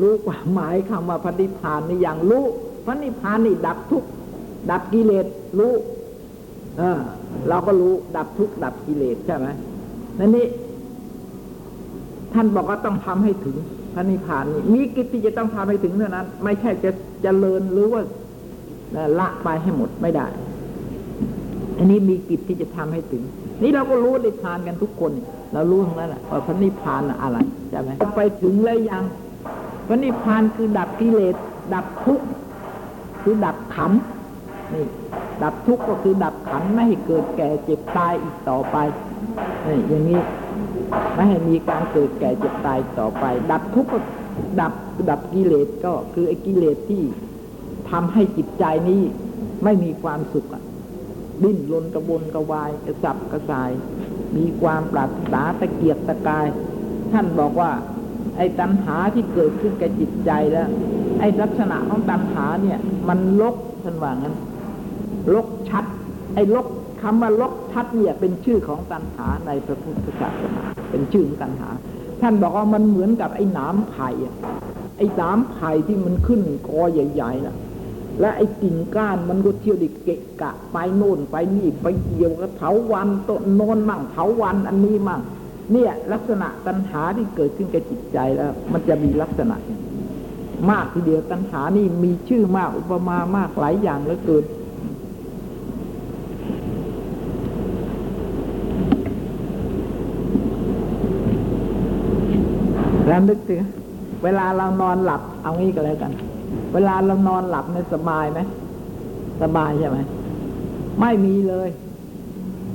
รู้ความหมายคำว่าพระนิพพานนี่อย่างรู้พระนิพพานนี่ดับทุกดับกิเลสรู้เออเราก็รู้ดับทุกดับกิเลสใช่ไหมนั่นนี่ท่านบอกว่าต้องทำให้ถึงพระนิพพานนี่มีกิจที่จะต้องทำให้ถึงเท่านั้น ไม่ใช่จะจะเจริญหรือว่าละไปให้หมดไม่ได้ อันนี้มีกิจที่จะทำให้ถึง นี่เราก็รู้นิพพานกันทุกคน เรารู้ทั้งนั้นแหละว่าพระนิพพานอะไรใช่ไหมไปถึงแล้วยังพระนิพพานคือดับกิเลส ดับทุกข์คือดับขันนี่ดับทุกข์ก็คือดับขันไม่ให้เกิดแก่เจ็บตายอีกต่อไปนี่อย่างนี้ไม่ให้มีการเกิดแก่เจ็บตายต่อไป ดับทุกข์ก็ดับดับกิเลสก็คือไอ้กิเลสที่ทำให้จิตใจนี้ไม่มีความสุขอะ ดิ้นรนกระวนกระวายกระสับกระส่าย มีความปรารถนาตะเกียกตะกาย ท่านบอกว่า ไอ้ตัณหาที่เกิดขึ้นกับจิตใจแล้ว ไอ้ลักษณะของตัณหาเนี่ย มันลกท่านว่างั้นลกชัด ไอ้ลกคำว่าลกชัดเนี่ยเป็นชื่อของตัณหาในพระพุทธศาสนาเป็นชื่อของตัณหา ท่านบอกว่ามันเหมือนกับไอ้หนามไผ่ไอ้หนามไผ่ที่มันขึ้นกอใหญ่ๆน่ะ และไอ้กิ่งก้านมันก็เที่ยวดิเกะกะ ไปโน่นไปนี่ไปเกี่ยวกับเถาวันต้นโนนมั่งเถาวันอันนี้มั่งเนี่ยลักษณะตัณหาที่เกิดขึ้นกับจิตใจแล้ว มันจะมีลักษณะ มากทีเดียวตัณหานี่มีชื่อมากอุปมามากหลายอย่างเหลือเกินแล้วนึกถึงเวลาเรานอนหลับเอางี้ก็แล้วกัน เวลาเรานอนหลับเนี่ยสบายไหมสบายใช่ไหมไม่มีเลย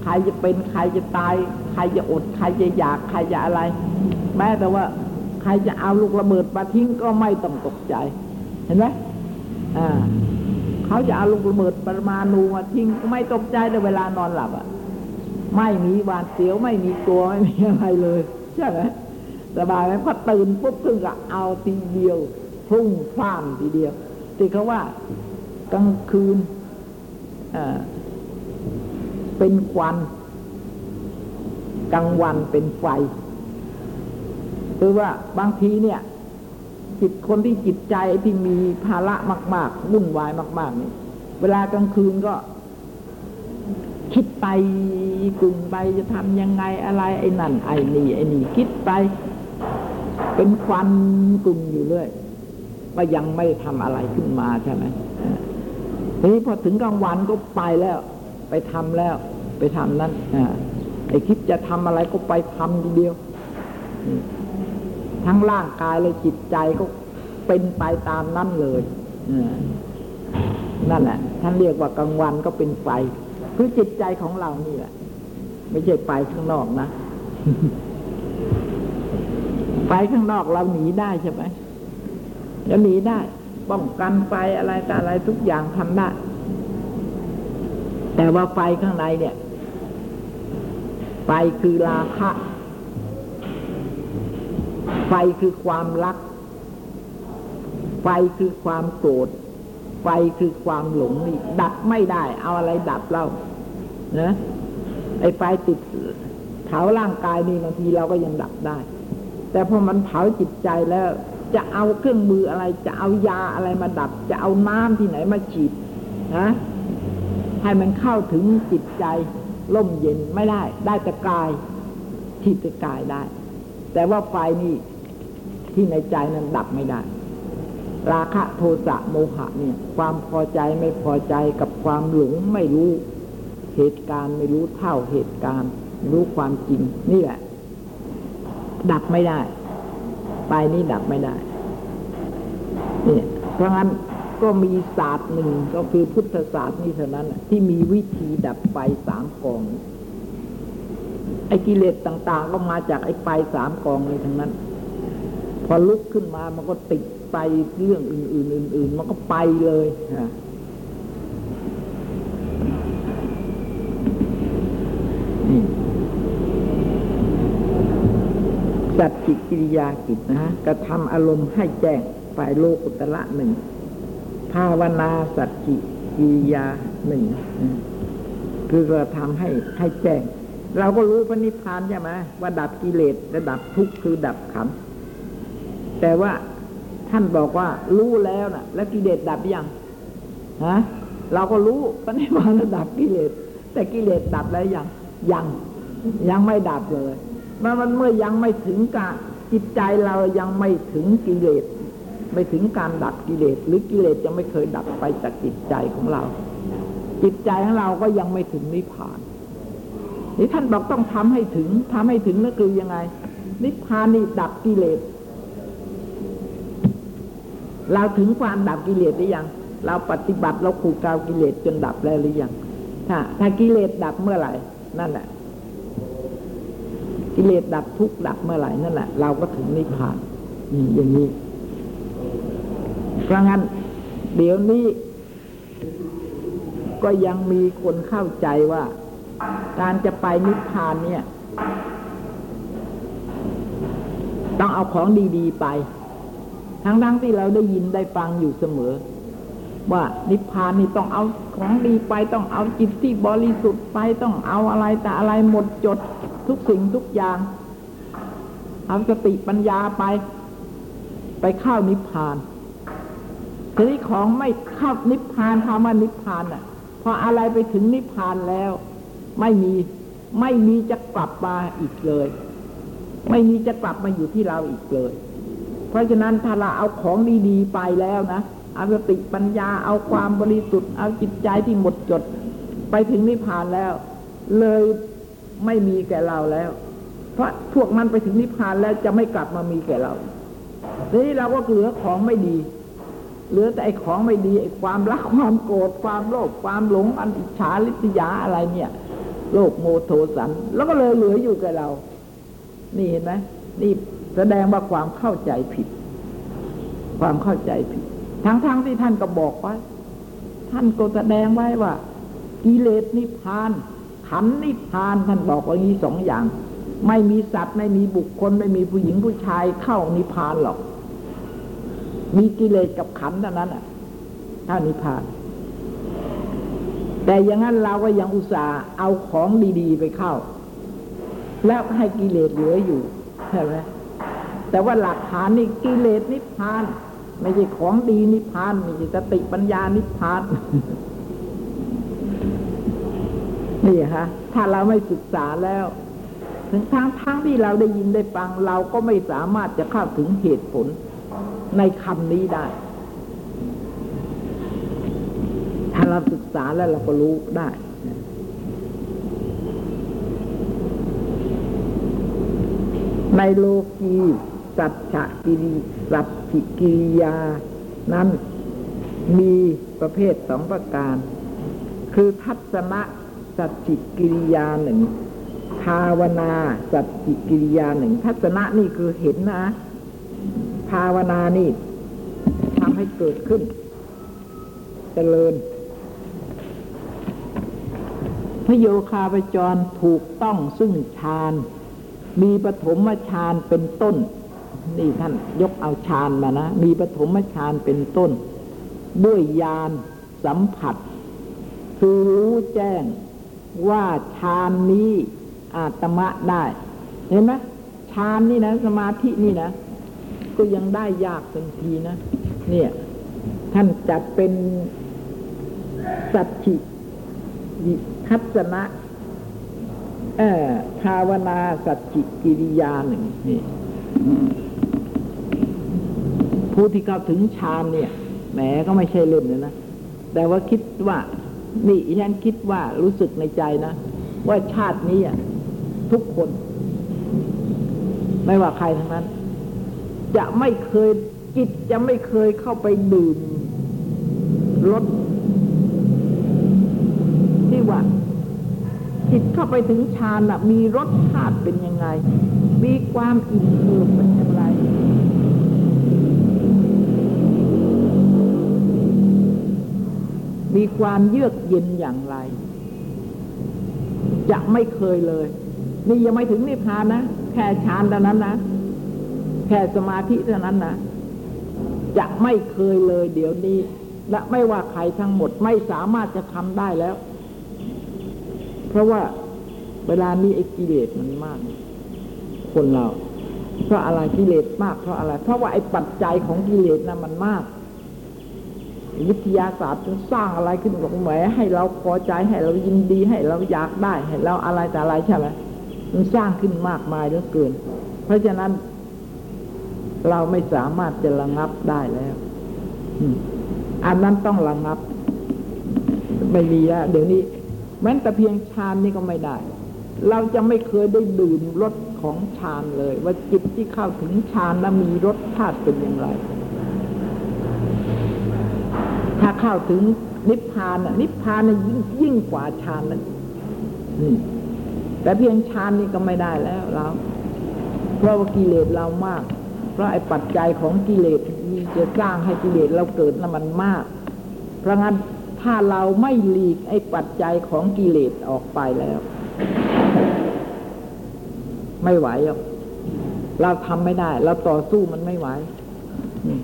ใครจะเป็นใครจะตาย ใครจะอด ใครจะอยากใครจะอะไร แม้แต่ว่า ใครจะเอาลูกระเบิดมาทิ้งก็ไม่ต้องตกใจ เห็นไหมอ่าเขาจะเอาลูกระเบิดปรมาณูมาทิ้งก็ไม่ตกใจในเวลานอนหลับอะ ไม่มีหวาดเสียวไม่มีกลัวไม่มีอะไรเลยใช่ไหมสบายไหมพอตื่นปุ๊บถึงก็เอาทีเดียว พุ่งพล่านทีเดียวที่เขาว่ากลางคืนเป็นควันกลางวันเป็นไฟคือว่าบางทีเนี่ย จิตคนที่จิตใจที่มีภาระมาก ๆ วุ่นวายมากๆนี่เวลากลางคืนก็ คิดไปกลุ่มไปจะทำยังไงอะไร ไอ้นั่นไอ้นี่ไอ้นี่คิดไป เป็นควันกลุ่มอยู่เรื่อย ว่ายังไม่ทำอะไรขึ้นมาใช่ไหมทีนี้พอถึงกลางวันก็ไปแล้ว ไปทำแล้ว ไปทำนั่นอ่าไอคิดจะทำอะไรก็ไปทำทีเดียว ทั้งร่างกายและจิตใจก็เป็นไปตามนั้นเลยอ่านั่นแหละท่านเรียกว่ากลางวันก็เป็นไฟคือจิตใจของเรานี่แหละ ไม่ใช่ไปข้างนอกนะไปข้างนอกเราหนีได้ใช่ไหม เราหนีได้ป้องกันไฟอะไรแต่อะไรทุกอย่างทำได้ แต่ว่าไฟข้างในเนี่ย ไฟคือราคะ ไฟคือความรัก ไฟคือความโกรธ ไฟคือความหลงนี่ดับไม่ได้ เอาอะไรดับเล่านะไอ้ไฟติดเผาร่างกายนี่บางทีเราก็ยังดับได้ แต่พอมันเผาจิตใจแล้ว จะเอาเครื่องมืออะไร จะเอายาอะไรมาดับ จะเอาน้ำที่ไหนมาฉีดนะให้มันเข้าถึงจิตใจร่มเย็นไม่ได้ ได้แต่กายที่แต่กายได้ แต่ว่าไฟนี่ที่ในใจนั้นดับไม่ได้ ราคะโทสะโมหะเนี่ย ความพอใจไม่พอใจกับความหลงไม่รู้เหตุการณ์ไม่รู้เท่าเหตุการณ์ไม่รู้ความจริงนี่แหละ ดับไม่ได้ ไฟนี้ดับไม่ได้เนี่ยเพราะงั้นก็มีศาสตร์หนึ่งก็คือพุทธศาสตร์นี่เท่านั้นที่มีวิธีดับไฟสามกองไอ้กิเลสต่าง ๆ ก็มาจากไอ้ไฟสามกองนี้ทั้งนั้น พอลุกขึ้นมามันก็ติดไปเรื่องอื่น ๆ อื่น ๆ มันก็ไปเลยฮะ สัจจิกิริยากิจนะฮะกระทำอารมณ์ให้แจ้งฝ่ายโลกุตละหนึ่งภาวนาสัจจิกิริยาหนึ่งคือกระทำให้ให้แจ้ง เราก็รู้พระนิพพานใช่ไหมว่าดับกิเลสและดับทุกข์คือดับขันแต่ว่าท่านบอกว่ารู้แล้วนะแล้วกิเลสดับยังฮะเราก็รู้พระนิพพานระดับกิเลสแต่กิเลสดับแล้วยังยังยังไม่ดับเลย มันมันเมื่อยังไม่ถึงการจิตใจเรายังไม่ถึงกิเลส ไม่ถึงการดับกิเลส หรือกิเลสจะไม่เคยดับไปจากจิตใจของเรา จิตใจของเราก็ยังไม่ถึงนิพพานนี่ท่านบอกต้องทำให้ถึงทำให้ถึงนั่นคือยังไง นิพพานนี่ดับกิเลส เราถึงความดับกิเลสหรือยัง เราปฏิบัติเราขูดกาวกิเลสจนดับแล้วหรือยังถ้าถ้ากิเลสดับเมื่อไหร่นั่นแหละ กิเลสดับทุกข์ดับเมื่อไหร่นั่นแหละ เราก็ถึงนิพพานนี่อย่างนี้ เพราะงั้น เดี๋ยวนี้ ก็ยังมีคนเข้าใจว่า การจะไปนิพพานเนี่ย ต้องเอาของดี ๆ ไป ทั้งๆที่เราได้ยินได้ฟังอยู่เสมอ ว่านิพพานนี่ต้องเอาของดีไปต้องเอาจิตที่บริสุทธิ์ไปต้องเอาอะไรแต่อะไรหมดจด ทุกสิ่งทุกอย่างเอาสติปัญญาไป ไปเข้านิพพานทีนี้ของไม่เข้านิพพานคำว่านิพพานอะ พออะไรไปถึงนิพพานแล้ว ไม่มีไม่มีจะกลับมาอีกเลย ไม่มีจะกลับมาอยู่ที่เราอีกเลย เพราะฉะนั้นถ้าเราเอาของดีๆไปแล้วนะเอาสติปัญญาเอาความบริสุทธิ์เอาจิตใจที่หมดจด ไปถึงนิพพานแล้ว เลย ไม่มีแก่เราแล้ว เพราะพวกมันไปถึงนิพพานแล้วจะไม่กลับมามีแก่เราทีนี้เราก็เหลือของไม่ดี เหลือแต่ไอ้ของไม่ดีไอ้ความรักความโกรธความโลภความหลงอันอิจฉาริษยาอะไรเนี่ย โลกโมโทสัน แล้วก็เลยเหลืออยู่แกับเรา นี่เห็นไหมนี่แสดงว่าความเข้าใจผิด ความเข้าใจผิด ทั้งๆทที่ท่านก็บอกไว้ ท่านก็แสดงไว้ว่า กิเลสนิพพาน ขันนิพพานท่านบอกว่างี้สองอย่าง ไม่มีสัตว์ไม่มีบุคคล ไม่มีผู้หญิงผู้ชายเข้านิพพานหรอก มีกิเลสกับขันเท่านั้นอะถ้านิพพาน แต่อย่างนั้นเราก็ยังอุตส่าห์เอาของดี ๆ ไปเข้า แล้วให้กิเลสเหลืออยู่ใช่ไหมแต่ว่าหลักฐานนี่กิเลสนิพพาน ไม่ใช่ของดีนิพพานไม่ใช่สติปัญญานิพพาน นี่ฮะถ้าเราไม่ศึกษาแล้ว ถึงทั้งทั้งที่เราได้ยินได้ฟัง เราก็ไม่สามารถจะเข้าถึงเหตุผลในคำนี้ได้ ถ้าเราศึกษาแล้วเราก็รู้ได้ในโลกีสัจฉกิริสัจฉิกิริยา นั้นมีประเภทสองประการ คือทัศนะ สัจฉิกิริยาหนึ่ง ภาวนาสัจฉิกิริยาหนึ่ง ทัศนะนี่คือเห็นนะ ภาวนานี่ทำให้เกิดขึ้นเจริญ พระโยคาปจรถูกต้องซึ่งฌาน มีปฐมฌานเป็นต้น นี่ท่านยกเอาฌานมานะ มีปฐมฌานเป็นต้น ด้วยญาณสัมผัส คือรู้แจ้ง ว่าฌานนี้อาตมะได้ เห็นไหมฌานนี่นะสมาธินี่นะ ก็ยังได้ยากเป็นทีนะ เนี่ย ท่านจัดเป็นสัจฉิทัศนะเออภาวนาสัจจิกิริยาหนึ่งนี่ผู้ที่เข้าถึงฌานเนี่ยแหมก็ไม่ใช่เล่นเลยนะแต่ว่าคิดว่า นี่ฉันคิดว่ารู้สึกในใจนะ ว่าชาตินี้ทุกคน ไม่ว่าใครทั้งนั้น จะไม่เคยจิตจะไม่เคยเข้าไปดื่มรสที่ว่าจิตเข้าไปถึงฌานนะมีรสชาติเป็นยังไง มีความอิ่มเอิบเป็นอย่างไร มีความเยือกเย็นอย่างไร จะไม่เคยเลย นี่ยังไม่ถึงนิพพานนะแค่ฌานเท่านั้นนะแค่สมาธิเท่านั้นนะจะไม่เคยเลยเดี๋ยวนี้ และไม่ว่าใครทั้งหมดไม่สามารถจะทำได้แล้ว เพราะว่าเวลานี้ไอ้กิเลสมันมาก คนเรา เพราะอะไรกิเลสมากเพราะอะไร เพราะว่าไอ้ปัจจัยของกิเลสนะมันมาก วิทยาศาสตร์จึงสร้างอะไรขึ้นหลงแหมให้เราพอใจให้เรายินดีให้เราอยากได้ให้เราอะไรแต่อะไรใช่ไหมมันสร้างขึ้นมากมายเหลือเกิน เพราะฉะนั้น เราไม่สามารถจะระงับได้แล้วอันนั้นต้องระงับ ไม่มีแล้วเดี๋ยวนี้แม้แต่เพียงฌานนี่ก็ไม่ได้ เราจะไม่เคยได้ดื่มรสของฌานเลย ว่าจิตที่เข้าถึงฌานแล้วมีรสชาติเป็นอย่างไร ถ้า เข้าถึงนิพพานน่ะนิพพานน่ะยิ่งยิ่งกว่าฌานนั้นอืมแต่เพียงฌานนี่ก็ไม่ได้แล้วเราเพราะว่ากิเลสเรามาก เพราะไอ้ปัจจัยของกิเลสมีจะสร้างให้กิเลสเราเกิดนั้นมันมาก เพราะงั้นถ้าเราไม่หลีกไอ้ปัจจัยของกิเลสออกไปแล้ว ไม่ไหวหรอกเราทำไม่ได้ เราต่อสู้มันไม่ไหวอืม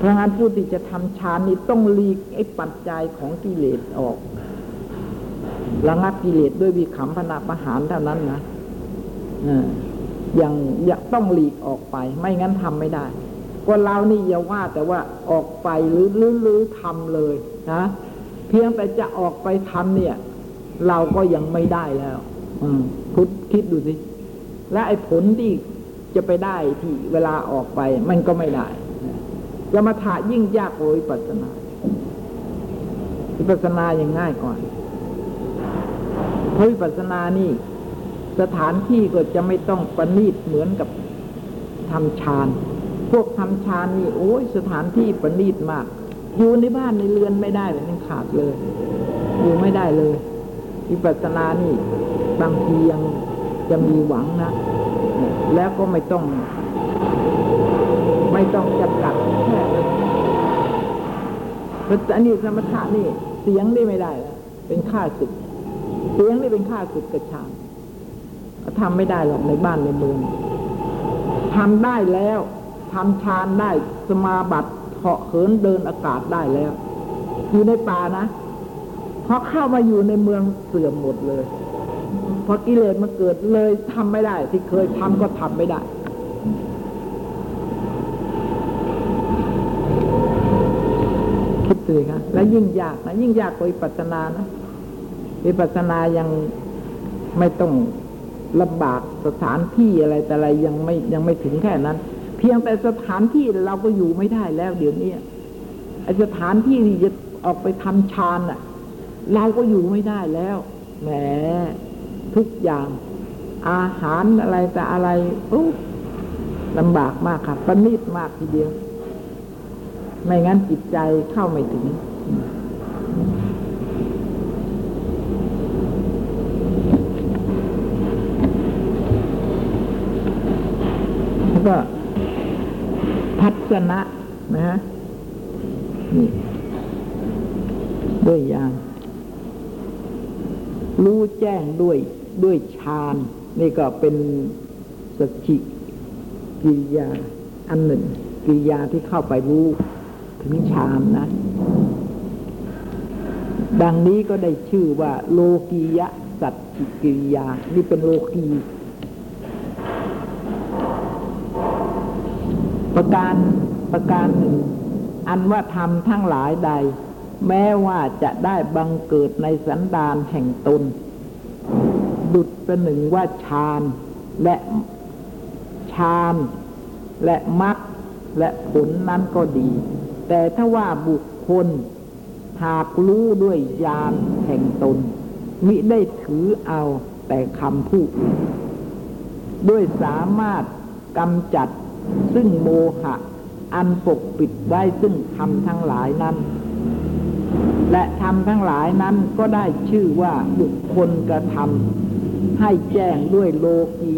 เพราะงั้นผู้ที่จะทำฌานนี้ต้องหลีกไอ้ปัจจัยของกิเลสออก ระงับกิเลสด้วยวิคัมพนาประหารเท่านั้นนะอย่างอย่าต้องหลีกออกไป ไม่งั้นทำไม่ได้ ก็เรานี่อย่าว่าแต่ว่าออกไปหรือหรือหรือทำเลยนะเพียงแต่จะออกไปทำเนี่ย เราก็ยังไม่ได้แล้ว อืมพุทธคิดดูสิ และไอ้ผลที่จะไปได้ที่เวลาออกไปมันก็ไม่ได้ ยมถะยิ่งยากกว่าวิปัสสนาวิปัสสนายังง่ายกว่าเพราะวิปัสสนานี่ สถานที่ก็จะไม่ต้องประณีตเหมือนกับทำฌาน พวกทำฌานนี่โอ้ยสถานที่ประณีตมาก อยู่ในบ้านในเรือนไม่ได้เลยมันขาดเลย อยู่ไม่ได้เลยวิปัสสนานี่ บางทียังจะมีหวังนะ แล้วก็ไม่ต้อง ไม่ต้องจำกัด เพราะอันนี้สมถะนี่เสียงได้ไม่ได้แล้วเป็นค่าศึก เสียงนี่เป็นค่าศึกกระชานทำไม่ได้หรอกในบ้านในเมืองทำได้แล้วทำฌานได้สมาบัติเหาะเหินเดินอากาศได้แล้ว อยู่ในป่านะพอเข้ามาอยู่ในเมืองเสื่อมหมดเลยพอกิเลสมันเกิดเลยทำไม่ได้ ที่เคยทำก็ทำไม่ได้ คิดดูสิคะและยิ่งยากนะยิ่งยากกว่าวิปัสสนานะวิปัสสนายังไม่ต้องลำบากสถานที่อะไรแต่อะไรยังไม่ยังไม่ถึงแค่นั้น เพียงแต่สถานที่เราก็อยู่ไม่ได้แล้ว เดี๋ยวนี้ไอสถานที่ที่จะออกไปทำฌานอะ เราก็อยู่ไม่ได้แล้วแหมทุกอย่าง อาหารอะไรแต่อะไรโอ้ลำบากมากค่ะประณีตมากทีเดียว ไม่งั้นจิตใจเข้าไม่ถึง แล้วก็ทัศนะนะฮะนี่ด้วยยางรู้แจ้งด้วยด้วยฌานนี่ก็เป็นสกิกิริยาอันหนึ่งกิยาที่เข้าไปรู้ ถึงฌานนะ ดังนี้ก็ได้ชื่อว่าโลกียะสัจจิกิริยา นี่เป็นโลกี ประการประการหนึ่ง อันว่าธรรมทั้งหลายใด แม้ว่าจะได้บังเกิดในสันดานแห่งตน ดุจประหนึ่งว่าฌานและฌานและมรรคและผลนั้นก็ดี แต่ถ้าว่าบุคคลหากรู้ด้วยญาณแห่งตน มิได้ถือเอาแต่คำพูดอื่นด้วยสามารถกำจัดซึ่งโมหะ อันปกปิดไว้ซึ่งธรรมทั้งหลายนั้น และธรรมทั้งหลายนั้นก็ได้ชื่อว่าบุคคลกระทำให้แจ้งด้วยโลกี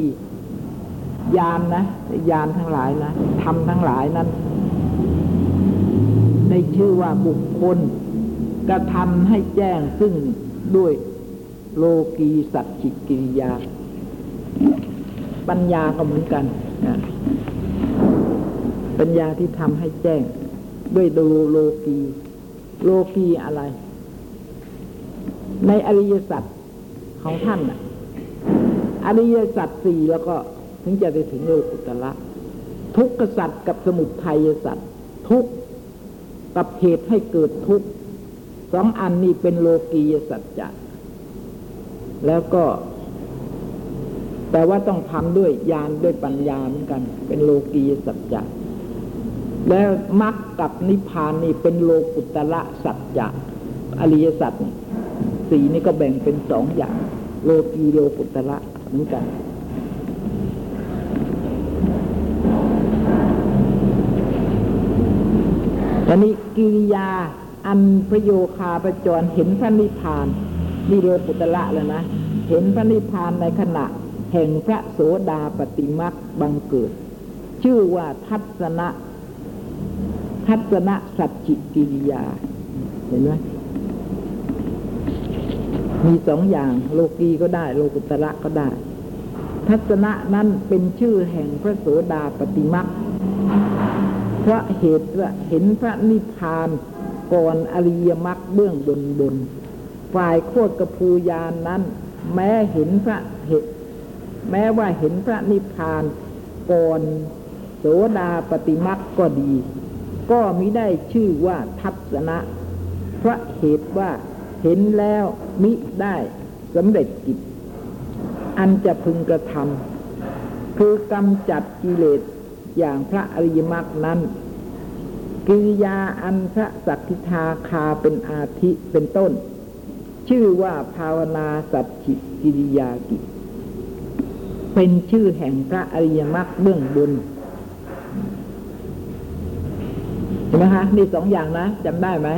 ยานนะยานทั้งหลายนะธรรมทั้งหลายนั้น ได้ชื่อว่าบุคคลกระทำให้แจ้งซึ่งด้วยโลกีสัจจิกิริยา ปัญญาก็เหมือนกันนะปัญญาที่ทำให้แจ้ง ด้วยโลโลกี โลกีอะไร ในอริยสัจของท่านน่ะอริยสัจสี่แล้วก็ถึงจะไปถึงโลกุตละทุกขสัจกับสมุทัยสัจทุกข กับเหตุให้เกิดทุกข์สองอันนี้เป็นโลกียสัจจะแล้วก็ แต่ว่าต้องทำด้วยญาณด้วยปัญญาเหมือนกัน เป็นโลกียสัจจะแล้วมรรคกับนิพพานนี่เป็นโลกุตละสัจจะอริยสัจนี่สี่นี่ก็แบ่งเป็นสองอย่าง โลกีโลกุตละเหมือนกัน อนนี้กิริยาอันพระโยคาประจรเห็นพระนิพพานนี่โลกุตละแล้วนะเห็นพระนิพพานในขณะ แห่งพระโสดาปฏิมักบังเกิด ชื่อว่าทัศนะทัศนะสัจจิกิริยา เห็นไหมมีสองอย่างโลกีก็ได้ โลกุตระก็ได้ ทัศนะนั้นเป็นชื่อแห่งพระโสดาปฏิมัก เพราะเหตุว่าเห็นพระนิพพานก่อนอริยมรรคเบื้องบนบน ฝ่ายโคตรกภูยานนั้น แม้เห็นพระเหตุแม้ว่าเห็นพระนิพพานก่อนโสดาปฏิมักก็ดี ก็มิได้ชื่อว่าทัศนะ เพราะเหตุว่าเห็นแล้วมิได้สำเร็จกิจ อันจะพึงกระทำคือกำจัดกิเลส อย่างพระอริยมรรคนั้นกิริยาอันพระสักทิทาคาเป็นอาทิเป็นต้น ชื่อว่าภาวนาสัจจิกิริยากิเป็นชื่อแห่งพระอริยมรรคเบื้องบนเห็นไหมคะนี่สองอย่างนะจำได้ไหม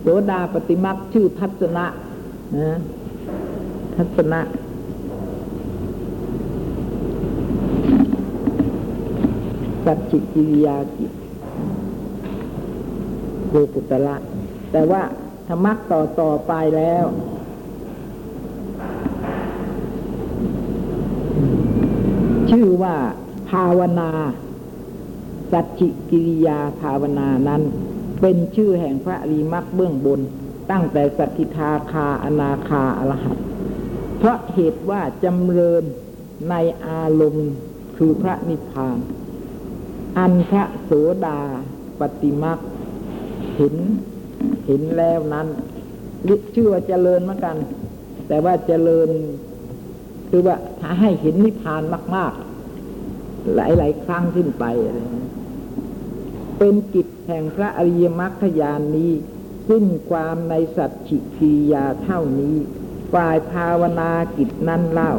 โสดาปฏิมักชื่อทัศนะนะทัศนะ สัจจิกิริยากิจโลกุตละแต่ว่าธรรมะต่อต่อไปแล้ว ชื่อว่าภาวนาสัจจิกิริยาภาวนานั้น เป็นชื่อแห่งพระอริมักเบื้องบน ตั้งแต่สัจจิทาคาอนาคาอรหัตเพราะเหตุว่าจำเริญในอารมณ์คือพระนิพพาน อันพระโสดาปฏิมักเห็นเห็นแล้วนั้นชื่อว่าเจริญเหมือนกัน แต่ว่าเจริญ คือว่าถ้าให้เห็นนิพพานมาก ๆ หลาย ๆ ครั้งขึ้นไปอะไรเป็นกิจแห่งพระอริยมรรคยานนี้ซึ่งความในสัจฉิกิยาเท่านี้ฝ่ายภาวนากิจนั้นเล่า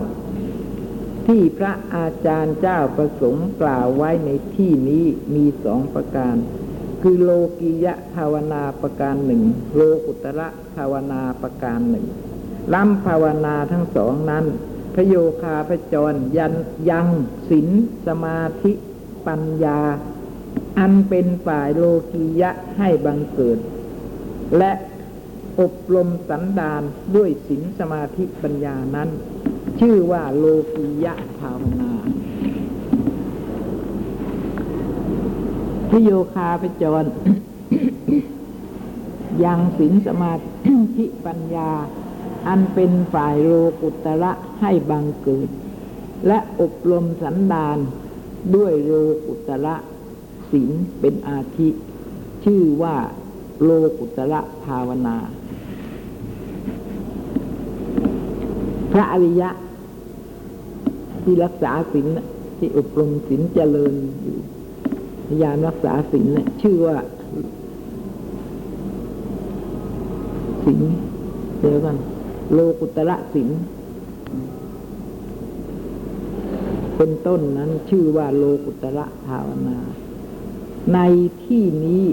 ที่พระอาจารย์เจ้าประสงค์กล่าวไว้ในที่นี้มีสองประการ คือโลกิยะภาวนาประการหนึ่งโลกุตระภาวนาประการหนึ่งล้ำภาวนาทั้งสองนั้น พระโยคาพระจรยันยังศีลสมาธิปัญญา อันเป็นฝ่ายโลกียะให้บังเกิด และออบรมสันดานด้วยศีลสมาธิปัญญานั้น ชื่อว่าโลกียะภาวนาพโยคาพจร ยังศีลสมาธิปัญญา อันเป็นฝ่ายโลกุตระให้บังเกิด และอบรมสันดานด้วยโลกุตระศีลเป็นอาทิ ชื่อว่าโลกุตระภาวนา พระอริยะ ที่รักษาศีลน่ะที่อบรมศีลเจริญอยู่พยายามรักษาศีลเนี่ยชื่อว่าศีลเดี๋ยวกันโลกุตระศีลเป็นต้นนั้นชื่อว่าโลกุตระภาวนา ในที่นี้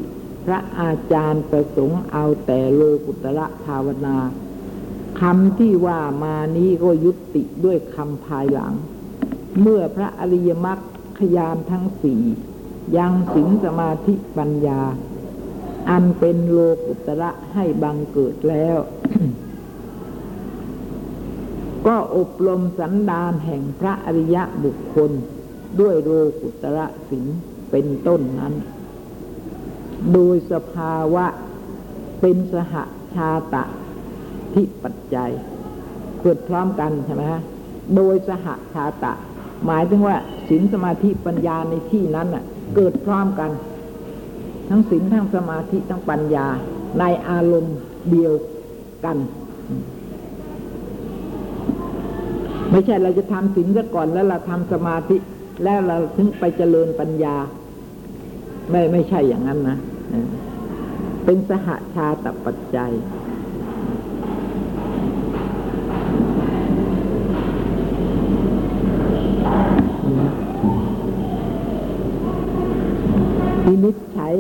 พระอาจารย์ประสงค์เอาแต่โลกุตระภาวนา คำที่ว่ามานี้ก็ยุติด้วยคำภายหลัง เมื่อพระอริยมรรคขยานทั้งสี่ยังสิงสมาธิปัญญา อันเป็นโลกุตระให้บังเกิดแล้ว ก็อบรมสันดานแห่งพระอริยะบุคคล ด้วยโลกุตระสิงเป็นต้นนั้น โดยสภาวะเป็นสหชาตะ ที่ปัจจัย เกิดพร้อมกันใช่ไหมฮะโดยสหชาตะ หมายถึงว่าศีลสมาธิปัญญาในที่นั้นน่ะ เกิดพร้อมกัน ทั้งศีลทั้งสมาธิทั้งปัญญาในอารมณ์เดียวกัน ไม่ใช่เราจะทำศีลซะก่อนแล้วเราทำสมาธิ แล้วเราถึงไปเจริญปัญญา ไม่ไม่ใช่อย่างนั้นนะเออเป็นสหชาตปัจจัย พินิจฉัย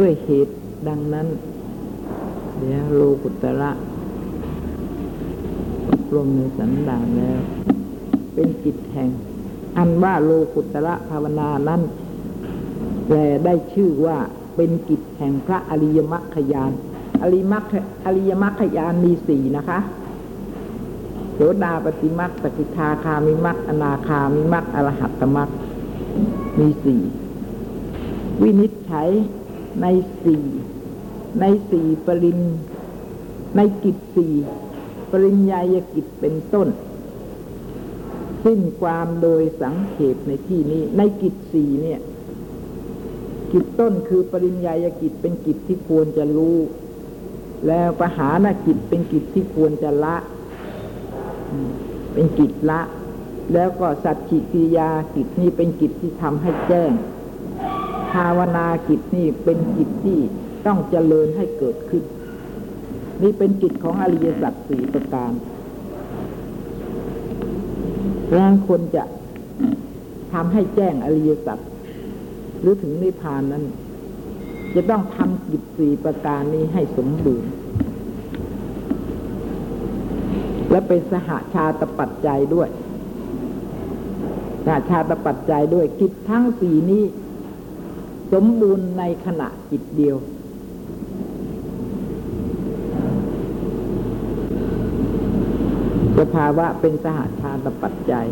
ด้วยเหตุดังนั้นเดี๋ยวโลกุตระอบรมในสันดานแล้ว เป็นจิตแห่ง อันว่าโลกุตระภาวนานั้นแลได้ชื่อว่าเป็นกิจแห่งพระอริยมรรคยานอริมัคอริยมรรคยานมีสี่นะคะโสดาปฏิมัคสกิทาคามิมัคอนาคามิมัคอรหัตตมัคมีสี่วินิจฉัย ในสี่ในสี่ปรินในกิจสี่ปริญญาญกิจเป็นต้น สิ้นความโดยสังเขปในที่นี้ ในกิจสี่เนี่ย กิจต้นคือปริญญาญกิจเป็นกิจที่ควรจะรู้ แล้วปหานกิจเป็นกิจที่ควรจะละ เป็นกิจละ แล้วก็สัจจิกิริยากิจนี้เป็นกิจที่ทำให้แจ้ง ภาวนากิจนี่เป็นกิจที่ต้องเจริญให้เกิดขึ้น นี่เป็นกิจของอริยสัจสี่ประการเพราะฉะนั้นคนจะทำให้แจ้งอริยสัจหรือถึงนิพพานนั้น จะต้องทำกิจสี่ประการนี้ให้สมบูรณ์ และเป็นสหาชาตปัจจัยด้วยสหาชาตปัจจัยด้วยกิจทั้งสี่นี้ สมบูรณ์ในขณะจิตเดียว สภาวะเป็นสหาชาตปัจจัย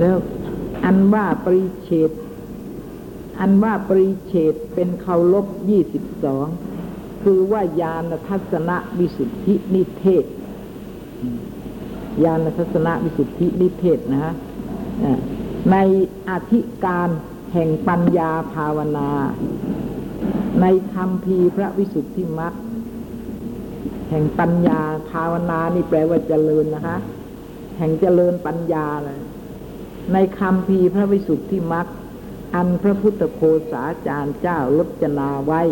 แล้วอันว่าปริเฉดอันว่าปริเฉดเป็นเคารพยี่สิบสองคือว่าญาณทัศนวิสุทธินิเทศ ญาณทัศนวิสุทธินิเทศนะฮะในอธิการแห่งปัญญาภาวนา ในคำพีพระวิสุทธิมรรคแห่งปัญญาภาวนานี่แปลว่าเจริญนะคะแห่งเจริญปัญญาเลยในคำพีพระวิสุทธิมรรคอันพระพุทธโฆษาจารย์เจ้ารจนาไว้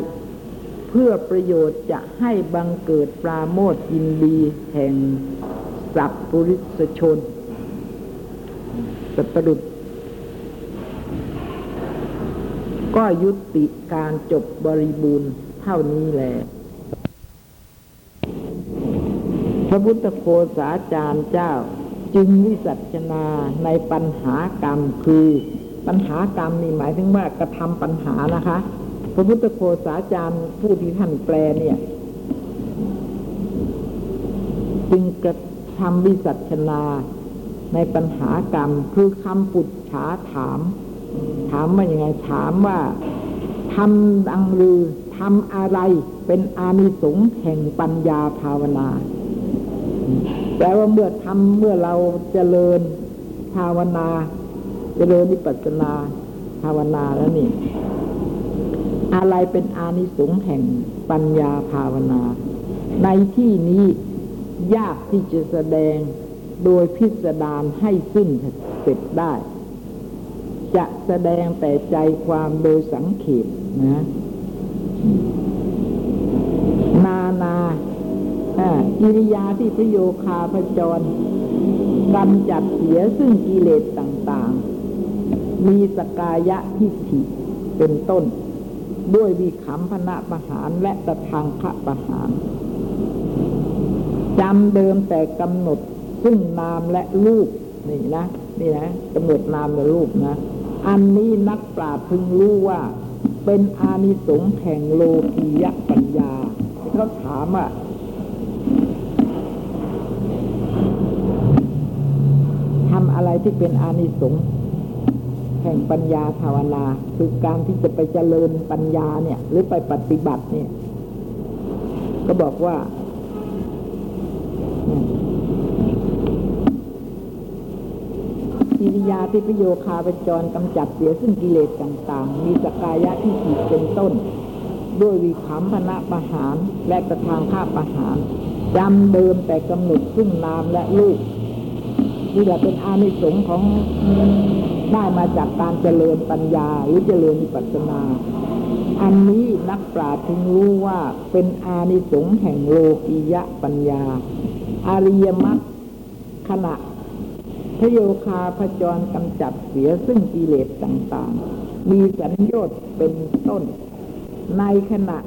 เพื่อประโยชน์จะให้บังเกิดปราโมทยินดีแห่ง สัพปุริสชนสัตรุษก็ยุติการจบบริบูรณ์เท่านี้แหละพระพุทธโฆษาจารย์เจ้า จึงวิสัชนาในปัญหากรรมคือปัญหากรรมนี่หมายถึงว่ากระทำปัญหานะคะ พระพุทธโฆษาจารย์ผู้ที่ท่านแปลเนี่ย จึงกระ ทำวิสัชนา ในปัญหากรรมคือคำปุจฉาถาม ถามว่ายังไงถามว่าทำดังหรือทำอะไรเป็นอานิสงส์แห่งปัญญาภาวนาแปลว่าเมื่อทำเมื่อเราเจริญภาวนาเจริญวิปัสสนาภาวนาแล้วนี่ อะไรเป็นอานิสงส์แห่งปัญญาภาวนา ในที่นี้ ยากที่จะแสดงโดยพิสดารให้สิ้นเสร็จได้ จะแสดงแต่ใจความโดยสังเขปนะ นานาอ่ากิริยาที่ประโยคาพจรกำจัดเสียซึ่งกิเลสต่างๆ มีสกายะทิฏฐิเป็นต้น ด้วยวิขำพนะประหารและตะทางคะประหาร จำเดิมแต่กำหนดซึ่งนามและรูปนี่นะนี่นะกำหนดนามและรูปนะ อันนี้นักปราชญ์พึงรู้ว่าเป็นอานิสงส์แห่งโลกียปัญญาเขาถามอะทำอะไรที่เป็นอานิสงส์แห่งปัญญาภาวนา คือการที่จะไปเจริญปัญญาเนี่ย หรือไปปฏิบัติเนี่ย ก็บอกว่า กิริยาที่ประโยคาปจรกำจัดเสียซึ่งกิเลสต่างๆ มีสกายะที่ผิดเป็นต้น ด้วยวิขำพนะประหารและกระทางข้าประหารจำเดิมแต่กำหนดซึ่งนามและรูปนี่แหละเป็นอานิสงส์ของได้มาจากการเจริญปัญญาหรือเจริญวิปัสสนา อันนี้นักปราชญ์ถึงรู้ว่าเป็นอานิสงส์แห่งโลกียะปัญญา อาริยมรรคขณะพโยคาพจรกำจัดเสียซึ่งกิเลสต่างๆ มีสัญญ์เป็นต้น ในขณะ